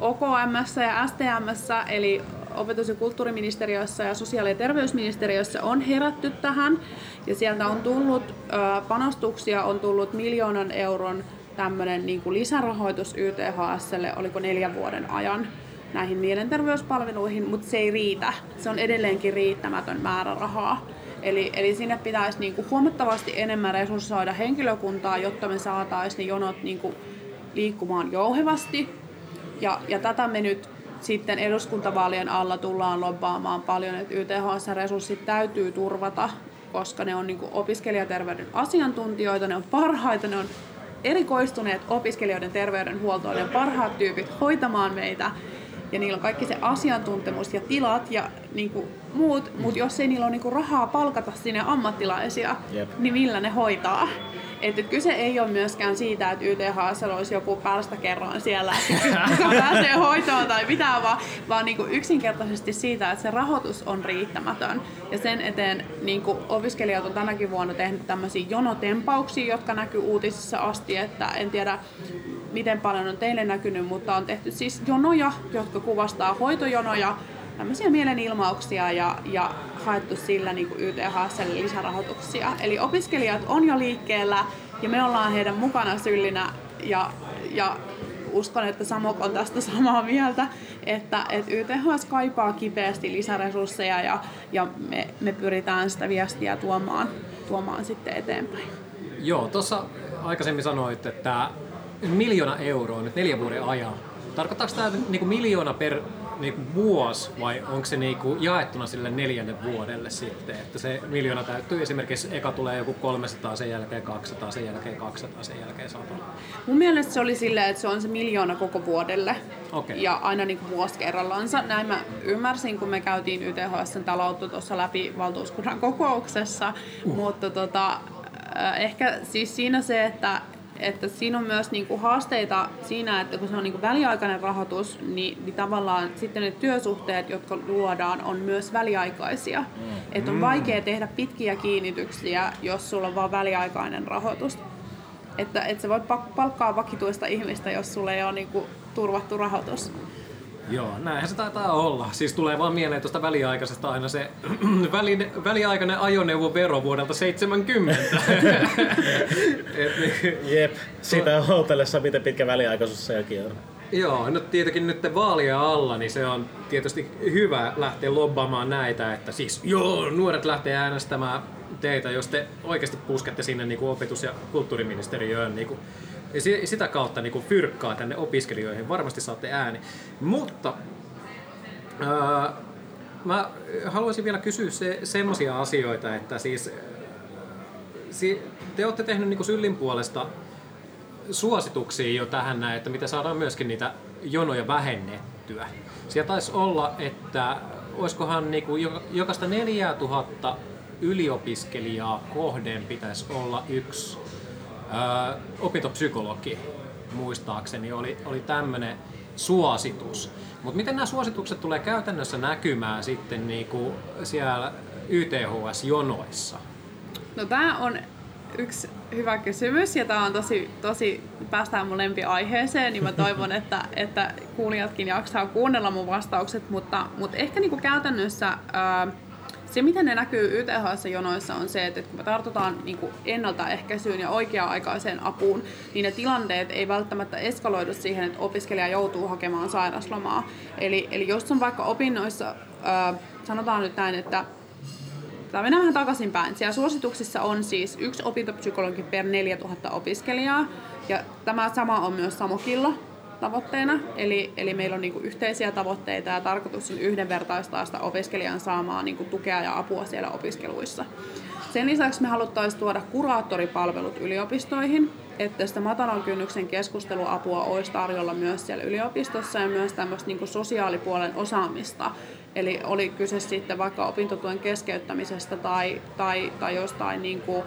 OKM ja STM, eli opetus- ja kulttuuriministeriössä ja sosiaali- ja terveysministeriössä on herätty tähän. Ja sieltä on tullut äh, panostuksia, on tullut miljoonan euron tämmöinen niin kuin lisärahoitus YTHSlle, oliko neljän vuoden ajan näihin mielenterveyspalveluihin, mutta se ei riitä. Se on edelleenkin riittämätön määrä rahaa. Eli, eli sinne pitäisi niin kuin huomattavasti enemmän resurssoida henkilökuntaa, jotta me saataisiin ne jonot niin kuin liikkumaan jouhevasti. Ja, ja tätä me nyt sitten eduskuntavaalien alla tullaan lobbaamaan paljon, että YTHS-resurssit täytyy turvata, koska ne on niin opiskelijaterveyden asiantuntijoita, ne on parhaita, ne on erikoistuneet opiskelijoiden terveydenhuoltoon, on parhaat tyypit hoitamaan meitä ja niillä on kaikki se asiantuntemus ja tilat ja niin kuin muut, mutta jos ei niillä ole niin kuin rahaa palkata sinne ammattilaisia, Jep. niin millä ne hoitaa? Et et kyse ei ole myöskään siitä, että YTHS olisi joku kerran siellä, joka pääsee hoitoon tai mitään, vaan, vaan niin kuin yksinkertaisesti siitä, että se rahoitus on riittämätön. Ja sen eteen niin kuin opiskelijat on tänäkin vuonna tehnyt tämmöisiä jonotempauksia, jotka näkyy uutisissa asti, että en tiedä miten paljon on teille näkynyt, mutta on tehty siis jonoja, jotka kuvastaa hoitojonoja, tämmöisiä mielenilmauksia ja, ja haettu sillä niin kuin YTHSlle lisärahoituksia. Eli opiskelijat on jo liikkeellä ja me ollaan heidän mukana syllinä ja, ja uskon, että Samok on tästä samaa mieltä, että, että YTHS kaipaa kipeästi lisäresursseja ja, ja me, me pyritään sitä viestiä tuomaan, tuomaan sitten eteenpäin. Joo, tuossa aikaisemmin sanoit, että miljoona euroa nyt neljän vuoden ajan. Tarkoittaako tämä niinku miljoona per niinku vuosi vai onko se niinku jaettuna sille neljänne vuodelle sitten? Että se miljoona täyttyy esimerkiksi, eka tulee joku 300, sen jälkeen 200, sen jälkeen 200, sen jälkeen 100. Mun mielestä se oli silleen, että se on se miljoona koko vuodelle. Okei. Ja aina niin kuin vuosi kerrallansa. Näin mä ymmärsin, kun me käytiin YTHSn taloutta tuossa läpi valtuuskunnan kokouksessa. Uh. Mutta tota, äh, ehkä siis siinä se, että, että siinä on myös niinku haasteita siinä, että kun se on niinku väliaikainen rahoitus, niin, niin tavallaan sitten ne työsuhteet, jotka luodaan, on myös väliaikaisia. Mm. Että on vaikea tehdä pitkiä kiinnityksiä, jos sulla on vain väliaikainen rahoitus. Että, että sä voit pak- palkkaa vakituista ihmistä, jos sulla ei ole niinku turvattu rahoitus. Joo, näinhän se taitaa olla. Siis tulee vaan mieleen tuosta väliaikaisesta aina se väli, väliaikainen ajoneuvovero vuodelta 70. Et, niin- Jep, sitä odotellessa miten pitkä väliaikaisuus sekin on. Joo, no tietenkin nyt vaalien alla, niin se on tietysti hyvä lähteä lobbaamaan näitä, että siis joo, nuoret lähtee äänestämään teitä, jos te oikeasti puskette sinne niin kuin opetus- ja kulttuuriministeriöön niin kuin, ja si- sitä kautta niin kuin fyrkkaa tänne opiskelijoihin, varmasti saatte ääni. Mutta ää, mä haluaisin vielä kysyä se, semmoisia asioita, että siis si- te olette tehnyt niin kuin Syllin puolesta suosituksia jo tähän näin, että miten saadaan myöskin niitä jonoja vähennettyä. Siellä taisi olla, että olisikohan niinku jo- jokaista 4000 yliopiskelijaa kohden pitäisi olla yksi opintopsykologi, muistaakseni, oli, oli tämmöinen suositus. Mutta miten nämä suositukset tulee käytännössä näkymään sitten niinku siellä YTHS-jonoissa? No tämä on yksi hyvä kysymys ja tämä on tosi, tosi, päästään mun lempiaiheeseen, niin mä toivon, että, että kuulijatkin jaksaa kuunnella mun vastaukset, mutta, mutta ehkä niin kuin käytännössä ää, se, miten ne näkyy YTHS-jonoissa on se, että kun me tartutaan niin kuin ennaltaehkäisyyn ja oikea-aikaiseen apuun, niin ne tilanteet ei välttämättä eskaloidu siihen, että opiskelija joutuu hakemaan sairaslomaa. Eli, eli jos on vaikka opinnoissa, ää, sanotaan nyt näin, että tai mennään vähän takaisinpäin. Siellä suosituksissa on siis yksi opintopsykologi per 4000 opiskelijaa, ja tämä sama on myös Samokilla tavoitteena. Eli, eli meillä on niinku yhteisiä tavoitteita ja tarkoitus on yhdenvertaistaa sitä opiskelijan saamaa niinku tukea ja apua siellä opiskeluissa. Sen lisäksi me haluttaisiin tuoda kuraattoripalvelut yliopistoihin, että sitä matalan kynnyksen keskusteluapua olisi tarjolla myös siellä yliopistossa ja myös tämmöistä niin sosiaalipuolen osaamista. Eli oli kyse sitten vaikka opintotuen keskeyttämisestä tai, tai, tai jostain niin kuin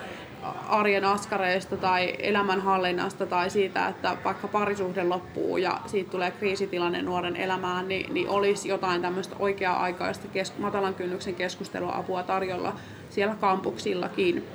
arjen askareista tai elämänhallinnasta tai siitä, että vaikka parisuhde loppuu ja siitä tulee kriisitilanne nuoren elämään, niin, niin olisi jotain tämmöistä oikea-aikaista kes- matalan kynnyksen keskusteluapua tarjolla siellä kampuksillakin.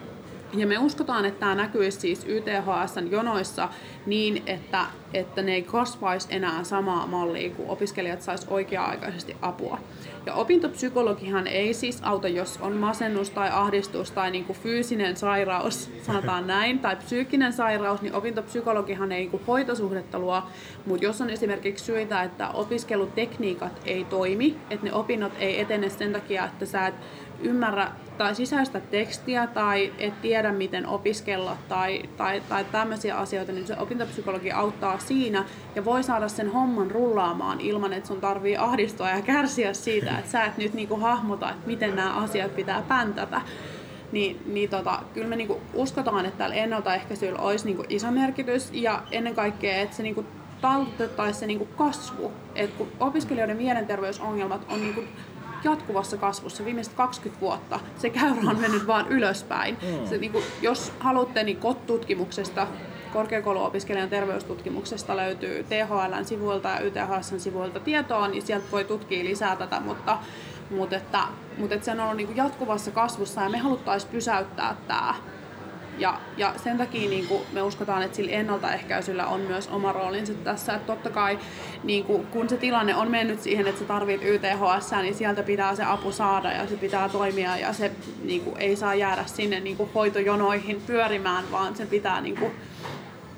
Ja me uskotaan, että tämä näkyisi siis YTHSn jonoissa niin, että, että ne ei kasvaisi enää samaa mallia, kun opiskelijat sais oikea-aikaisesti apua. Ja opintopsykologihan ei siis auta, jos on masennus tai ahdistus tai niin kuin fyysinen sairaus, sanotaan näin, tai psyykkinen sairaus, niin opintopsykologihan ei niin kuin hoitosuhdetta luo. Mutta jos on esimerkiksi syitä, että opiskelutekniikat ei toimi, että ne opinnot ei etene sen takia, että sä et ymmärrä tai sisäistä tekstiä tai et tiedä miten opiskella tai, tai, tai tämmöisiä asioita, niin se opintopsykologi auttaa siinä ja voi saada sen homman rullaamaan ilman, että sun tarvii ahdistua ja kärsiä siitä, että sä et nyt niinku hahmota, että miten nämä asiat pitää päntätä. Niin, niin tota, kyllä me niinku uskotaan, että tällä ennaltaehkäisyllä olisi niinku iso merkitys ja ennen kaikkea, että se niinku taltutettaisiin se niinku kasvu. Et kun opiskelijoiden mielenterveysongelmat on niinku jatkuvassa kasvussa viimeiset 20 vuotta. Se käyrä on mennyt vaan ylöspäin. Mm. Se, niin kuin, jos haluatte, niin KOT-tutkimuksesta, korkeakouluopiskelijan terveystutkimuksesta löytyy THLn sivuilta ja YTHSn sivuilta tietoa, niin sieltä voi tutkia lisää tätä, mutta, mutta, että, mutta että se on ollut niin kuin jatkuvassa kasvussa ja me haluttaisiin pysäyttää tämä ja, ja sen takia niin kuin me uskotaan, että sillä ennaltaehkäisyllä on myös oma roolinsa tässä. Että totta kai niin kuin, kun se tilanne on mennyt siihen, että sä tarvit YTHS, niin sieltä pitää se apu saada ja se pitää toimia ja se niin kuin, ei saa jäädä sinne niin kuin, hoitojonoihin pyörimään, vaan se pitää niin kuin,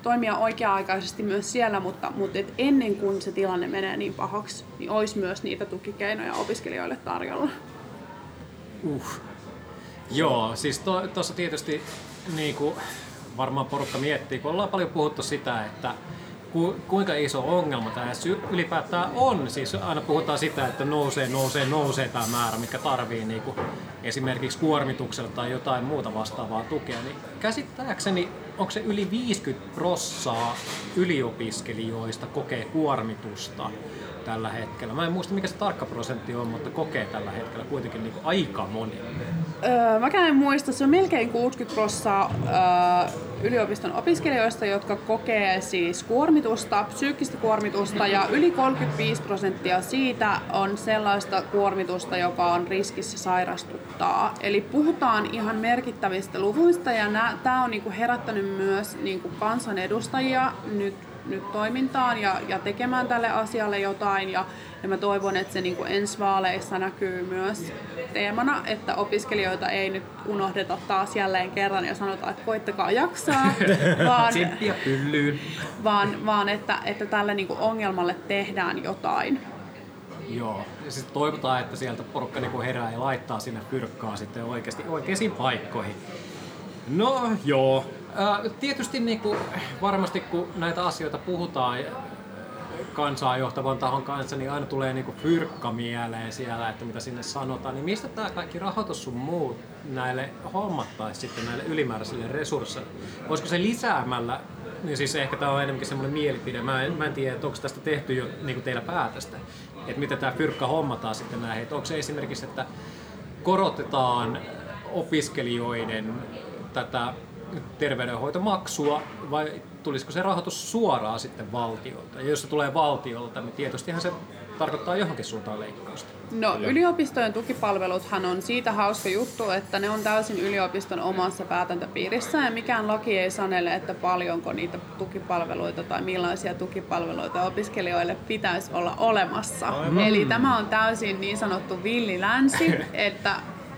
toimia oikea-aikaisesti myös siellä, mutta, mutta et ennen kuin se tilanne menee niin pahaksi, niin olisi myös niitä tukikeinoja opiskelijoille tarjolla. Uh. Joo, siis tuossa to, tietysti niin kuin varmaan porukka miettii, kun ollaan paljon puhuttu sitä, että ku, kuinka iso ongelma tämä ylipäätään on. Siis aina puhutaan sitä, että nousee, nousee, nousee tämä määrä, mikä tarvii niin kuin esimerkiksi kuormituksella tai jotain muuta vastaavaa tukea. Niin käsittääkseni, onko se yli 50 prossaa yliopiskelijoista kokee kuormitusta tällä hetkellä. Mä en muista mikä se tarkka prosentti on, mutta kokee tällä hetkellä kuitenkin niin kuin aika moni. Öö, mä en muista, se on melkein 60 prosenttia öö, yliopiston opiskelijoista, jotka kokee siis kuormitusta, psyykkistä kuormitusta ja yli 35 prosenttia siitä on sellaista kuormitusta, joka on riskissä sairastuttaa. Eli puhutaan ihan merkittävistä luvuista ja tämä on niinku herättänyt myös niinku kansanedustajia nyt nyt toimintaan ja, ja tekemään tälle asialle jotain. Ja, ja mä toivon, että se niin kuin ensi vaaleissa näkyy myös teemana, että opiskelijoita ei nyt unohdeta taas jälleen kerran ja sanota, että koittakaa jaksaa, vaan, vaan, vaan että, että tälle niin kuin ongelmalle tehdään jotain. Joo, ja sitten toivotaan, että sieltä porukka niin herää ja laittaa sinne pyrkkaa sitten oikeasti oikeisiin paikkoihin. No joo, tietysti niin kuin, varmasti kun näitä asioita puhutaan kansaa johtavan tahon kanssa, niin aina tulee niin kuin fyrkka mieleen siellä, että mitä sinne sanotaan. Niin mistä tämä kaikki rahoitus sun muut näille hommattaisi sitten näille ylimääräisille resursseille? Voisiko se lisäämällä, niin siis ehkä tämä on enemmänkin semmoinen mielipide, mä en, mä en tiedä, että onko tästä tehty jo niin kuin teillä päätöstä, että miten tämä fyrkka hommataan sitten näihin. Että onko se esimerkiksi, että korotetaan opiskelijoiden tätä terveydenhoitomaksua vai tulisiko se rahoitus suoraan sitten valtiolta? Ja jos se tulee valtiolta, niin tietystihän se tarkoittaa johonkin suuntaan leikkausta. No yliopistojen tukipalveluthan on siitä hauska juttu, että ne on täysin yliopiston omassa päätäntäpiirissä ja mikään laki ei sanele, että paljonko niitä tukipalveluita tai millaisia tukipalveluita opiskelijoille pitäisi olla olemassa. Eli tämä on täysin niin sanottu villilänsi, että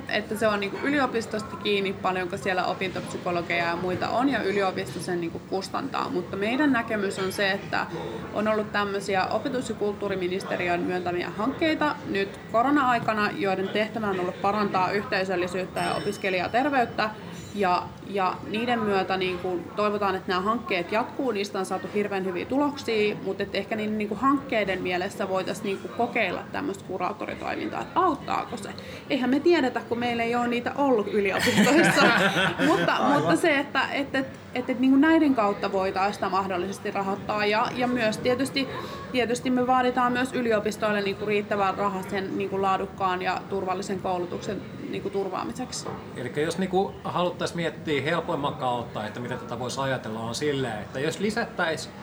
että se on niin yliopistosta kiinni paljonko siellä opintopsykologeja ja muita on ja yliopisto sen niin kustantaa. Mutta meidän näkemys on se, että on ollut tämmöisiä opetus- ja kulttuuriministeriön myöntämiä hankkeita nyt korona-aikana, joiden tehtävä on ollut parantaa yhteisöllisyyttä ja opiskelijaterveyttä ja, ja niiden myötä niin kuin, toivotaan, että nämä hankkeet jatkuu, niistä on saatu hirveän hyviä tuloksia, mutta että ehkä niin, niin kuin hankkeiden mielessä voitaisiin niin kuin, kokeilla tämmöistä kuraattoritoimintaa, että auttaako se. Eihän me tiedetä, kun meillä ei ole niitä ollut yliopistoissa, mutta, mutta se, että, että, että, että, että niin kuin näiden kautta voitaisiin sitä mahdollisesti rahoittaa ja, ja myös tietysti, tietysti me vaaditaan myös yliopistoille niin kuin riittävän rahaa sen niin kuin laadukkaan ja turvallisen koulutuksen niin kuin turvaamiseksi. Eli jos niin haluttaisiin miettiä helpoimman kautta, että miten tätä voisi ajatella, on silleen, että jos lisättäisiin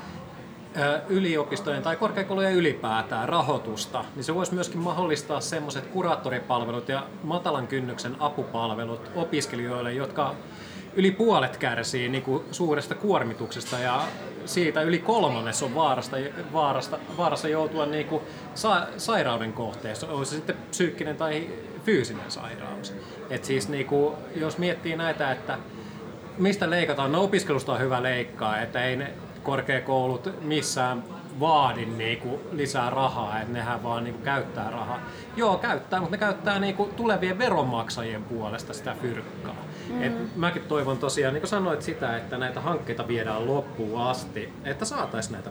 yliopistojen tai korkeakoulujen ylipäätään rahoitusta, niin se voisi myöskin mahdollistaa semmoiset kuraattoripalvelut ja matalan kynnyksen apupalvelut opiskelijoille, jotka yli puolet kärsii niin kuin suuresta kuormituksesta ja siitä yli kolmannes on vaarasta, vaarasta, vaarassa joutua niin kuin sa, sairauden kohteessa, olisi se sitten psyykkinen tai fyysinen sairaus. Et siis niin kuin, jos miettii näitä, että mistä leikataan, no opiskelusta on hyvä leikkaa, että ei ne korkeakoulut missään vaadi niinku lisää rahaa, että nehän vaan niinku käyttää rahaa. Joo, käyttää, mutta ne käyttää niinku tulevien veronmaksajien puolesta sitä fyrkkaa. Mm. Et mäkin toivon tosiaan, niin kuin sanoit sitä, että näitä hankkeita viedään loppuun asti, että saataisiin näitä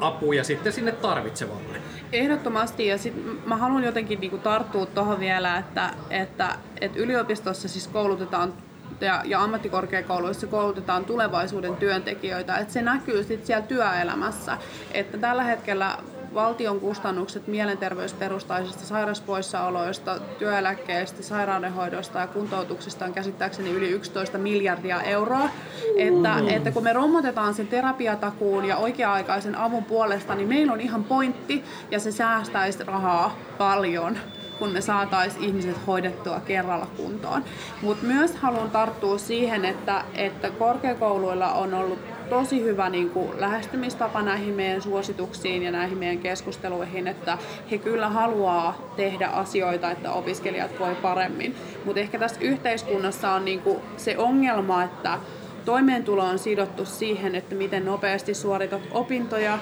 apuja sitten sinne tarvitsevalle. Ehdottomasti ja sit mä haluan jotenkin niinku tarttua tuohon vielä, että, että, että yliopistossa siis koulutetaan ja, ja ammattikorkeakouluissa koulutetaan tulevaisuuden työntekijöitä, että se näkyy sitten siellä työelämässä. Että tällä hetkellä valtion kustannukset mielenterveysperustaisista sairauspoissaoloista, työeläkkeistä, sairaudenhoidosta ja kuntoutuksesta on käsittääkseni yli 11 miljardia euroa. Että, että kun me romotetaan sen terapiatakuun ja oikea-aikaisen avun puolesta, niin meillä on ihan pointti ja se säästäisi rahaa paljon kun me saataisiin ihmiset hoidettua kerralla kuntoon. Mutta myös haluan tarttua siihen, että, että korkeakouluilla on ollut tosi hyvä niin kuin, lähestymistapa näihin meidän suosituksiin ja näihin meidän keskusteluihin, että he kyllä haluaa tehdä asioita, että opiskelijat voi paremmin. Mutta ehkä tässä yhteiskunnassa on niin kuin, se ongelma, että toimeentulo on sidottu siihen, että miten nopeasti suoritat opintoja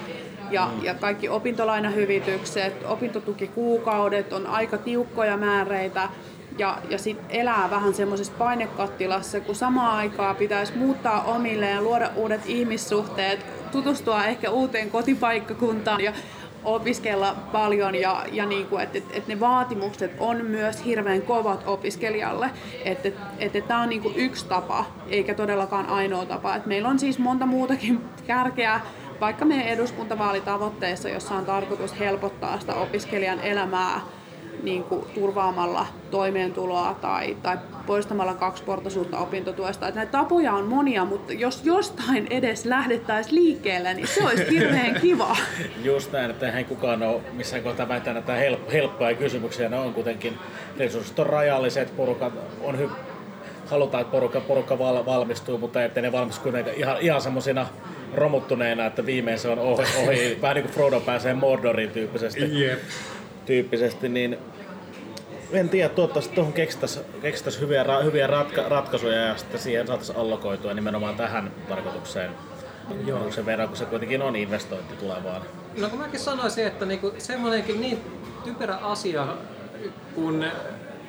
ja, ja kaikki opintolainahyvitykset, opintotukikuukaudet on aika tiukkoja määreitä ja, ja sit elää vähän semmoisessa painekattilassa, kun samaan aikaan pitäisi muuttaa omilleen ja luoda uudet ihmissuhteet, tutustua ehkä uuteen kotipaikkakuntaan ja opiskella paljon ja, ja niin kuin, että, että, että ne vaatimukset on myös hirveän kovat opiskelijalle. Että, että, että tämä on niin kuin yksi tapa, eikä todellakaan ainoa tapa. Että meillä on siis monta muutakin kärkeä vaikka meidän eduskuntavaalitavoitteissa, jossa on tarkoitus helpottaa sitä opiskelijan elämää niin kuin turvaamalla toimeentuloa tai, tai poistamalla kaksiportaisuutta opintotuesta. Että näitä tapoja on monia, mutta jos jostain edes lähdettäisiin liikkeelle, niin se olisi hirveän kiva. Just näin, että eihän kukaan ole missään kohtaa väittänyt, että help, helppoja kysymyksiä. Ne on kuitenkin, resurssit on rajalliset, porukat on hy- halutaan, että porukka, porukka val, valmistuu, mutta ettei ne valmistu ihan, ihan semmoisina romuttuneena, että viimein se on ohi. ohi. Vähän niin kuin Frodo pääsee Mordoriin tyyppisesti. Yep. tyyppisesti niin en tiedä, toivottavasti tuohon keksittäisiin keksittäisi hyviä, hyviä ratka, ratkaisuja ja sitten siihen saataisiin allokoitua nimenomaan tähän tarkoitukseen. Joo. Sen verran, kun se kuitenkin on investointi tulevaan. No kun mäkin sanoisin, että niinku semmoinenkin niin typerä asia, kun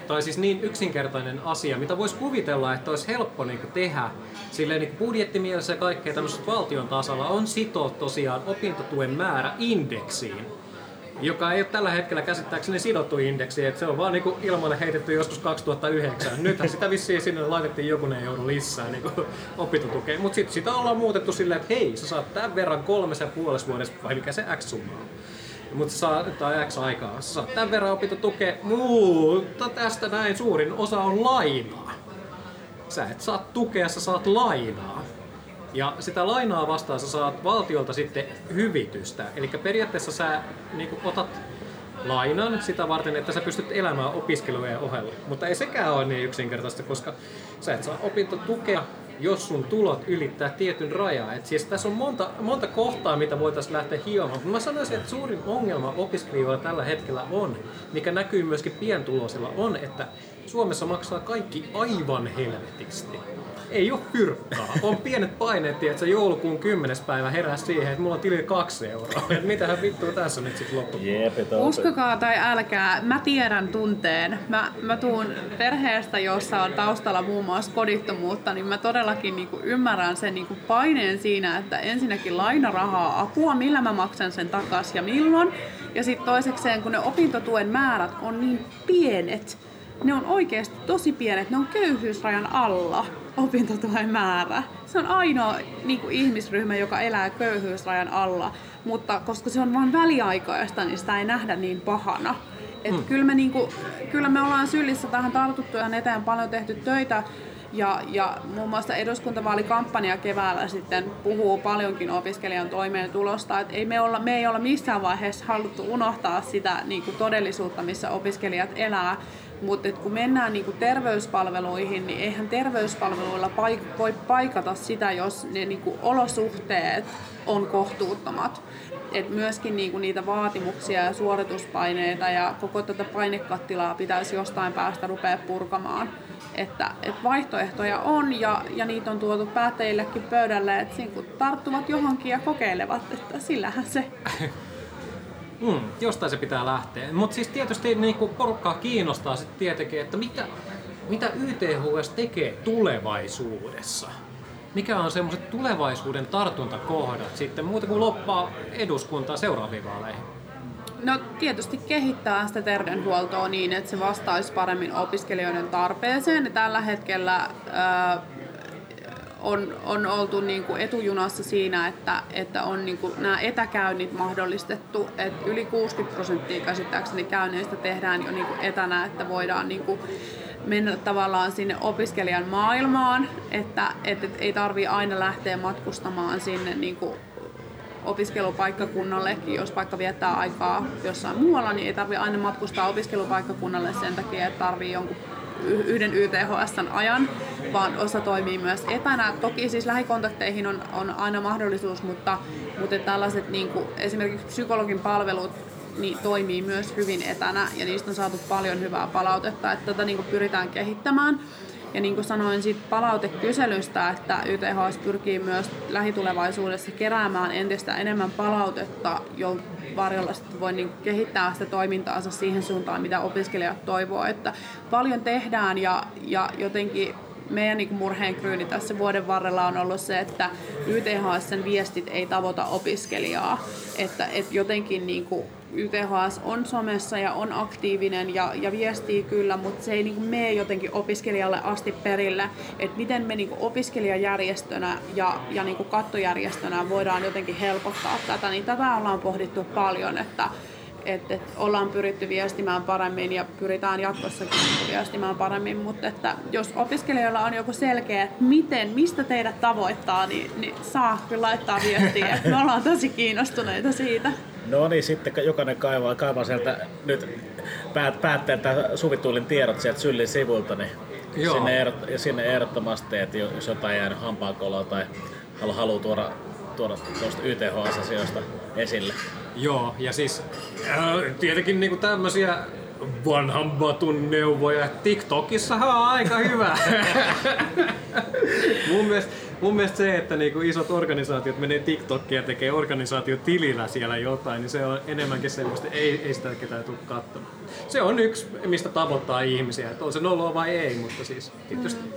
tai siis niin yksinkertainen asia, mitä voisi kuvitella, että olisi helppo niin kuin tehdä silleen niin budjettimielessä ja kaikkea tämmöisessä valtion tasalla, on sitoa tosiaan opintotuen määrä indeksiin joka ei ole tällä hetkellä käsittääkseni sidottu indeksi, että se on vaan niinku ilmalle heitetty joskus 2009. Nythän sitä vissiin sinne laitettiin jokunen euro lisää niinku opintotukeen, mutta sitten sitä ollaan muutettu silleen, että hei, sä saat tämän verran kolmessa ja puolessa vuodessa, vai mikä se X summa on. Mutta saa, tai X aikaa. Sä saat tämän verran opintotukea, mutta tästä näin suurin osa on lainaa. Sä et saa tukea, sä saat lainaa. Ja sitä lainaa vastaan sä saat valtiolta sitten hyvitystä. Eli periaatteessa sä niin otat lainan sitä varten, että sä pystyt elämään opiskelujen ohella. Mutta ei sekään ole niin yksinkertaista, koska sä et saa opintotukea, jos sun tulot ylittää tietyn rajan. Et siis tässä on monta, monta kohtaa, mitä voitaisiin lähteä hiomaan. Mutta mä sanoisin, että suurin ongelma opiskelijoilla tällä hetkellä on, mikä näkyy myöskin pientuloisilla, on, että Suomessa maksaa kaikki aivan helvetisti ei ole fyrkkaa. On pienet paineet, että joulukuun 10. päivä herää siihen, että mulla on tili kaksi euroa. Että mitähän vittua tässä nyt sitten loppuun. Uskokaa tai älkää, mä tiedän tunteen. Mä, mä tuun perheestä, jossa on taustalla muun muassa kodittomuutta, niin mä todellakin niinku ymmärrän sen niinku paineen siinä, että ensinnäkin lainarahaa, apua, millä mä maksan sen takas ja milloin. Ja sitten toisekseen, kun ne opintotuen määrät on niin pienet, ne on oikeasti tosi pienet, ne on köyhyysrajan alla opintotuen määrä. Se on ainoa niin kuin ihmisryhmä, joka elää köyhyysrajan alla, mutta koska se on vain väliaikaista, niin sitä ei nähdä niin pahana. Et hmm. kyllä, me niin kuin, kyllä me ollaan sylissä tähän tartuttu ihan eteen paljon tehty töitä ja, ja muun muassa eduskuntavaalikampanja keväällä sitten puhuu paljonkin opiskelijan toimeentulosta. Et ei me, olla, me ei olla missään vaiheessa haluttu unohtaa sitä niin kuin todellisuutta, missä opiskelijat elää. Mutta kun mennään niinku terveyspalveluihin, niin eihän terveyspalveluilla paik- voi paikata sitä, jos ne niinku olosuhteet on kohtuuttomat. Et myöskin niinku niitä vaatimuksia ja suorituspaineita ja koko tätä painekattilaa pitäisi jostain päästä rupea purkamaan. Että, et vaihtoehtoja on ja, ja niitä on tuotu päättäjillekin pöydälle, että tarttuvat johonkin ja kokeilevat, että sillähän se Mm, jostain se pitää lähteä. Mutta siis tietysti niinku porukkaa kiinnostaa sitten tietenkin, että mitä, mitä YTHS tekee tulevaisuudessa. Mikä on semmoiset tulevaisuuden tartuntakohdat sitten muuta kuin loppaa eduskuntaa seuraaviin vaaleihin? No tietysti kehittää sitä terveydenhuoltoa niin, että se vastaisi paremmin opiskelijoiden tarpeeseen. Tällä hetkellä on, on oltu niin kuin etujunassa siinä, että, että on niin kuin nämä etäkäynnit mahdollistettu. että yli 60 prosenttia käsittääkseni käynneistä tehdään jo niin kuin etänä, että voidaan niin kuin mennä tavallaan sinne opiskelijan maailmaan, että, että ei tarvi aina lähteä matkustamaan sinne niin kuin opiskelupaikkakunnallekin, jos vaikka viettää aikaa jossain muualla, niin ei tarvitse aina matkustaa opiskelupaikkakunnalle sen takia, että tarvii jonkun yhden YTHSn ajan, vaan osa toimii myös etänä. Toki siis lähikontakteihin on, on aina mahdollisuus, mutta, mutta tällaiset niin kuin esimerkiksi psykologin palvelut niin toimii myös hyvin etänä ja niistä on saatu paljon hyvää palautetta, että tätä niin kuin pyritään kehittämään. Ja niin kuin sanoin siitä palautekyselystä, että YTHS pyrkii myös lähitulevaisuudessa keräämään entistä enemmän palautetta, jo varjolla voi niin kehittää sitä toimintaansa siihen suuntaan, mitä opiskelijat toivoo. Että paljon tehdään ja, ja jotenkin meidän niin murheenkryyni tässä vuoden varrella on ollut se, että YTHSn viestit ei tavoita opiskelijaa. Että, että jotenkin niin kuin YTHS on somessa ja on aktiivinen ja, ja viestii kyllä, mutta se ei niin kuin mene jotenkin opiskelijalle asti perille, että miten me niin kuin opiskelijajärjestönä ja, ja niin kuin kattojärjestönä voidaan jotenkin helpottaa tätä, niin tätä ollaan pohdittu paljon, että että, että ollaan pyritty viestimään paremmin ja pyritään jatkossakin viestimään paremmin, mutta että jos opiskelijoilla on joku selkeä, että miten, mistä teidät tavoittaa, niin, niin saa kyllä laittaa viestiä. Me ollaan tosi kiinnostuneita siitä. No niin, sitten jokainen kaivaa, kaivaa sieltä nyt päät, päätteeltä Suvituulin tiedot sieltä Syllin sivulta, niin Joo. Sinne, ehdot, sinne ehdottomasti, että jos jotain jäänyt hampaankoloa tai haluaa tuoda, tuoda tuosta YTHS-asioista esille. Joo, ja siis äh, tietenkin niinku tämmöisiä vanhan batun neuvoja. TikTokissa on aika hyvä. mun, mielestä, mun mielestä se, että niinku isot organisaatiot menee TikTokia ja tekee organisaatiotilillä siellä jotain, niin se on enemmänkin semmoista, ei, ei sitä ketään tule katsomaan. Se on yksi, mistä tavoittaa ihmisiä, että on se noloa vai ei, mutta siis tietysti mm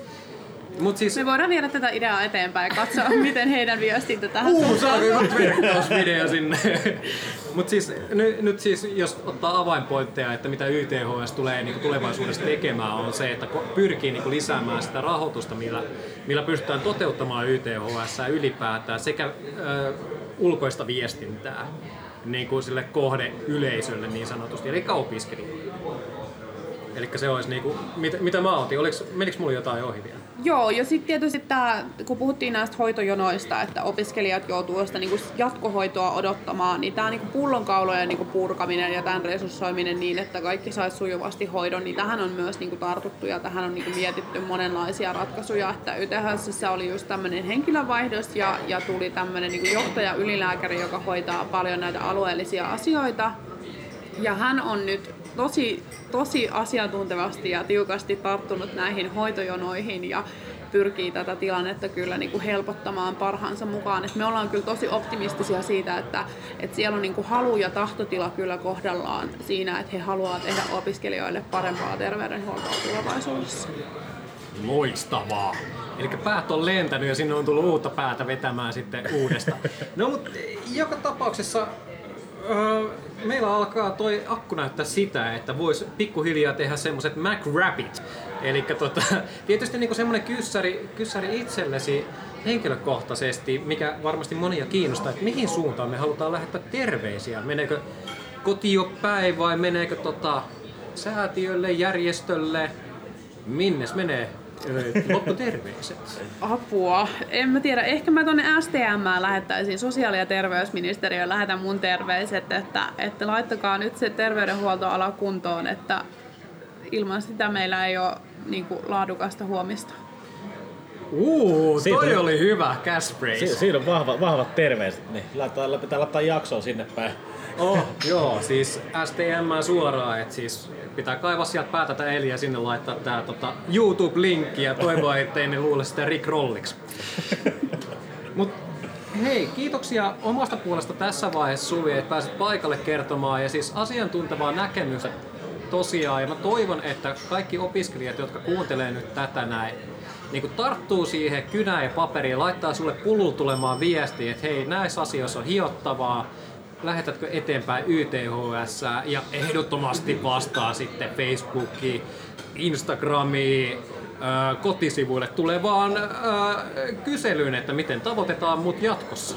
Mut siis... Me voidaan viedä tätä ideaa eteenpäin ja katsoa, miten heidän viestintä tähän uh, suuntaan. verkkausvideo sinne. Mutta siis, nyt, nyt siis, jos ottaa avainpointteja, että mitä YTHS tulee niin tulevaisuudessa tekemään, on se, että pyrkii niin lisäämään sitä rahoitusta, millä, millä pystytään toteuttamaan YTHS ylipäätään sekä ö, ulkoista viestintää niin kuin sille kohde yleisölle niin sanotusti, eli opiskelijoille. Eli se olisi niinku, mitä, mitä mä otin, Oliks, menikö mulla jotain ohi vielä? Joo, ja sitten tietysti tää, kun puhuttiin näistä hoitojonoista, että opiskelijat joutuu sitä niinku jatkohoitoa odottamaan, niin tämä niinku pullonkaulojen niinku purkaminen ja tämän resurssoiminen niin, että kaikki saisi sujuvasti hoidon, niin tähän on myös niinku tartuttu ja tähän on niinku mietitty monenlaisia ratkaisuja. Että YTHS oli just tämmöinen henkilövaihdos ja, ja tuli tämmöinen niinku johtaja ylilääkäri, joka hoitaa paljon näitä alueellisia asioita. Ja hän on nyt tosi, tosi asiantuntevasti ja tiukasti tarttunut näihin hoitojonoihin ja pyrkii tätä tilannetta kyllä niin kuin helpottamaan parhaansa mukaan. Et me ollaan kyllä tosi optimistisia siitä, että, että siellä on niin kuin halu ja tahtotila kyllä kohdallaan siinä, että he haluaa tehdä opiskelijoille parempaa terveydenhuoltoa tulevaisuudessa. Loistavaa. Eli päät on lentänyt ja sinne on tullut uutta päätä vetämään sitten uudesta. No mutta joka tapauksessa öö, meillä alkaa toi akku näyttää sitä, että voisi pikkuhiljaa tehdä semmoset Mac Rapid. Eli tota, tietysti niinku semmonen kyssäri, kyssäri itsellesi henkilökohtaisesti, mikä varmasti monia kiinnostaa, että mihin suuntaan me halutaan lähettää terveisiä. Meneekö kotio päin vai meneekö tota, säätiölle, järjestölle? Minnes menee ö, lopputerveiset? Apua. En mä tiedä. Ehkä mä tonne STM lähettäisin, sosiaali- ja terveysministeriöön lähetän mun terveiset, että, että laittakaa nyt se terveydenhuoltoala kuntoon, että ilman sitä meillä ei ole niin kuin, laadukasta huomista. Uu, Siitä toi on- oli hyvä cash phrase. Si- siinä on vahva, vahvat terveiset. Niin, laittaa, pitää laittaa jaksoa sinne päin. Oh, joo, siis STM suoraan, että siis pitää kaivaa sieltä päätä tää Eli ja sinne laittaa tää tota, YouTube-linkki ja toivoa, ettei ne luule sitä Rick Rolliksi. Mut hei, kiitoksia omasta puolesta tässä vaiheessa Suvi, että pääsit paikalle kertomaan ja siis asiantuntevaa näkemystä tosiaan. Ja mä toivon, että kaikki opiskelijat, jotka kuuntelee nyt tätä näin, niin kun tarttuu siihen kynään ja paperiin, laittaa sulle pulul tulemaan viestiä, että hei, näissä asioissa on hiottavaa, lähetätkö eteenpäin YTHS ja ehdottomasti vastaa sitten Facebookiin, Instagramiin, kotisivuille tulevaan kyselyyn, että miten tavoitetaan mut jatkossa.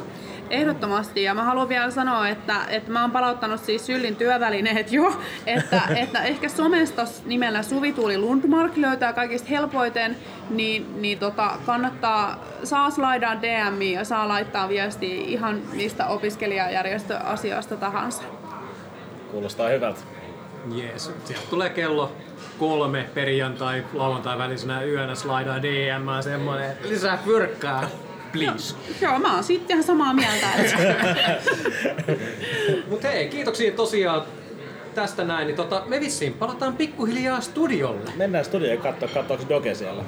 Ehdottomasti, ja mä haluan vielä sanoa, että, että mä oon palauttanut siis Syllin työvälineet jo, että, että ehkä somesta nimellä Suvituuli Lundmark löytää kaikista helpoiten, niin, niin tota, kannattaa, saa slaidaa DM ja saa laittaa viestiä ihan mistä opiskelijajärjestöasiasta tahansa. Kuulostaa hyvältä. Jees, sieltä tulee kello kolme perjantai, lauantai välisenä yönä slaidaa DM semmonen, että lisää pyrkkää, please. Joo, mä oon sitten ihan samaa mieltä. Että Mut hei, kiitoksia tosiaan tästä näin, niin tota, me vissiin palataan pikkuhiljaa studiolle. Mennään studioon katsoa, katsoako Doge siellä.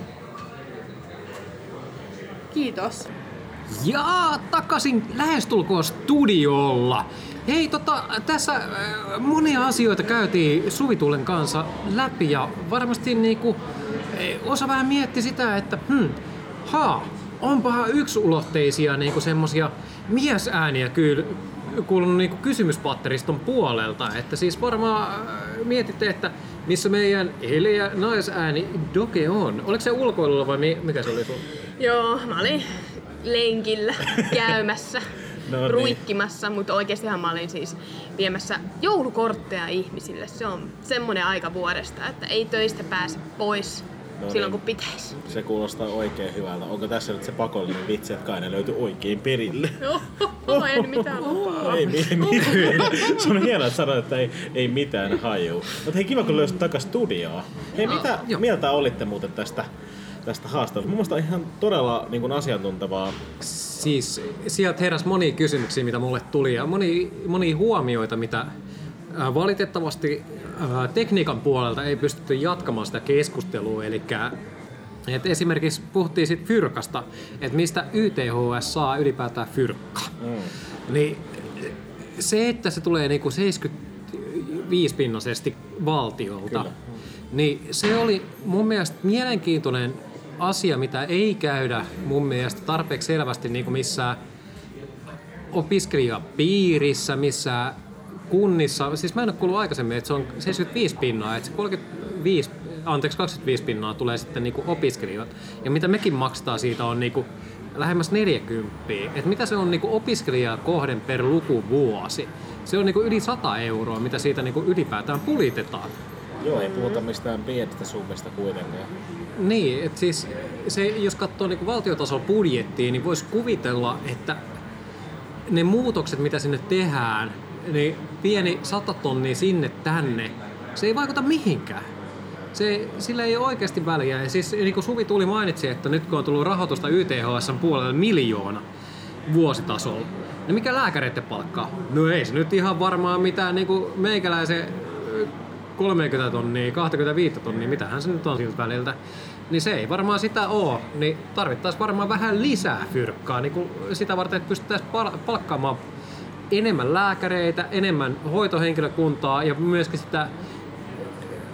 kiitos. Ja takaisin lähestulkoon studiolla. Hei, tota, tässä äh, monia asioita käytiin Suvitulen kanssa läpi ja varmasti niinku, eh, osa vähän mietti sitä, että hmm, ha, onpahan yksulotteisia niinku semmosia miesääniä kyllä kuulunut niinku kysymyspatteriston puolelta. Että siis varmaan äh, mietitte, että missä meidän hiljaa naisääni Doke on. Oliko se ulkoilulla vai mi- mikä se oli sun? Joo, mä olin lenkillä käymässä, No niin. ruikkimassa, mutta oikeastihan mä olin siis viemässä joulukortteja ihmisille. Se on semmonen aika vuodesta, että ei töistä pääse pois No silloin niin. kun pitäisi. Se kuulostaa oikein hyvältä. Onko tässä nyt se pakollinen vitsi, että kai ne löytyi oikein perille? Oho, en mitään lupaa. Ei, mi, mi, se on hienoa, että sanoit, että ei, ei mitään haju. Mutta hei, kiva kun löysit takas studioon. Hei, mitä joo. mieltä olitte muuten tästä, tästä haastattelusta? Mun mielestä on ihan todella niin kuin asiantuntevaa. Siis sieltä heräs monia kysymyksiä, mitä mulle tuli ja moni, monia huomioita, mitä ää, valitettavasti tekniikan puolelta ei pystytty jatkamaan sitä keskustelua. Eli et esimerkiksi puhuttiin sit fyrkasta, että mistä YTHS saa ylipäätään fyrkkaa. Mm. Niin se, että se tulee niinku 75 pinnaisesti valtiolta, Kyllä. niin se oli mun mielestä mielenkiintoinen asia, mitä ei käydä mun mielestä tarpeeksi selvästi niin kuin missään opiskelijapiirissä, missä kunnissa. Siis mä en ole kuullut aikaisemmin, että se on 75 pinnaa, että se 35, anteeksi 25 pinnaa tulee sitten niin kuin opiskelijoilta. Ja mitä mekin maksaa siitä on niin kuin lähemmäs 40. Että mitä se on niin kuin opiskelijaa kohden per lukuvuosi. Se on niin kuin yli 100 euroa, mitä siitä niin kuin ylipäätään pulitetaan. Joo, ei puhuta mistään pienistä summista kuitenkaan. Niin, että siis se, jos katsoo niin valtiotason budjettia, niin voisi kuvitella, että ne muutokset, mitä sinne tehdään, niin pieni sata tonnia sinne tänne, se ei vaikuta mihinkään. Se, sillä ei ole oikeasti väliä. Ja siis niin kuin Suvi tuli mainitsi, että nyt kun on tullut rahoitusta YTHS puolelle miljoona vuositasolla, niin mikä lääkäreiden palkkaa? No ei se nyt ihan varmaan mitään niin kuin meikäläisen ö, 30 tonnia, 25 tonnia, mitähän se nyt on siltä väliltä. Niin se ei varmaan sitä oo, niin tarvittaisiin varmaan vähän lisää fyrkkaa niin kuin sitä varten, että pystyttäisiin pal- palkkaamaan enemmän lääkäreitä, enemmän hoitohenkilökuntaa ja myöskin sitä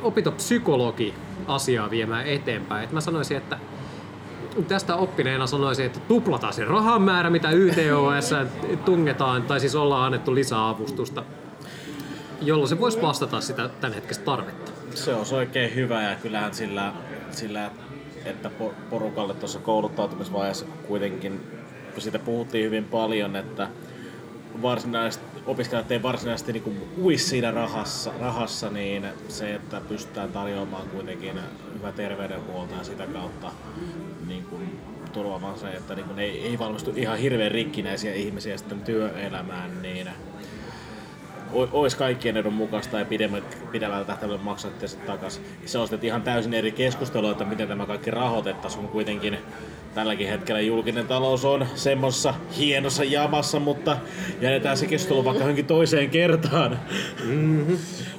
opintopsykologi asiaa viemään eteenpäin. Et mä sanoisin, että tästä oppineena sanoisin, että tuplataan se rahan määrä, mitä YTOS tungetaan, tai siis ollaan annettu lisää avustusta, jolloin se voisi vastata sitä tämän hetkistä tarvetta. Se on oikein hyvä ja kyllähän sillä, sillä että po- porukalle tuossa kouluttautumisvaiheessa kuitenkin, kun siitä puhuttiin hyvin paljon, että varsinaisesti, opiskelijat ei varsinaisesti niin ui siinä rahassa, rahassa, niin se, että pystytään tarjoamaan kuitenkin hyvä terveydenhuolto ja sitä kautta niin kuin, turvaamaan se, että niin kuin, ei, ei valmistu ihan hirveän rikkinäisiä ihmisiä sitten työelämään, niin olisi kaikkien edun mukaista ja pidemmällä, tähtäimellä maksatte se takaisin. Se on sitten ihan täysin eri keskustelu, että miten tämä kaikki rahoitettaisiin, kun kuitenkin tälläkin hetkellä julkinen talous on semmoisessa hienossa jamassa, mutta jätetään se keskustelu vaikka johonkin toiseen kertaan.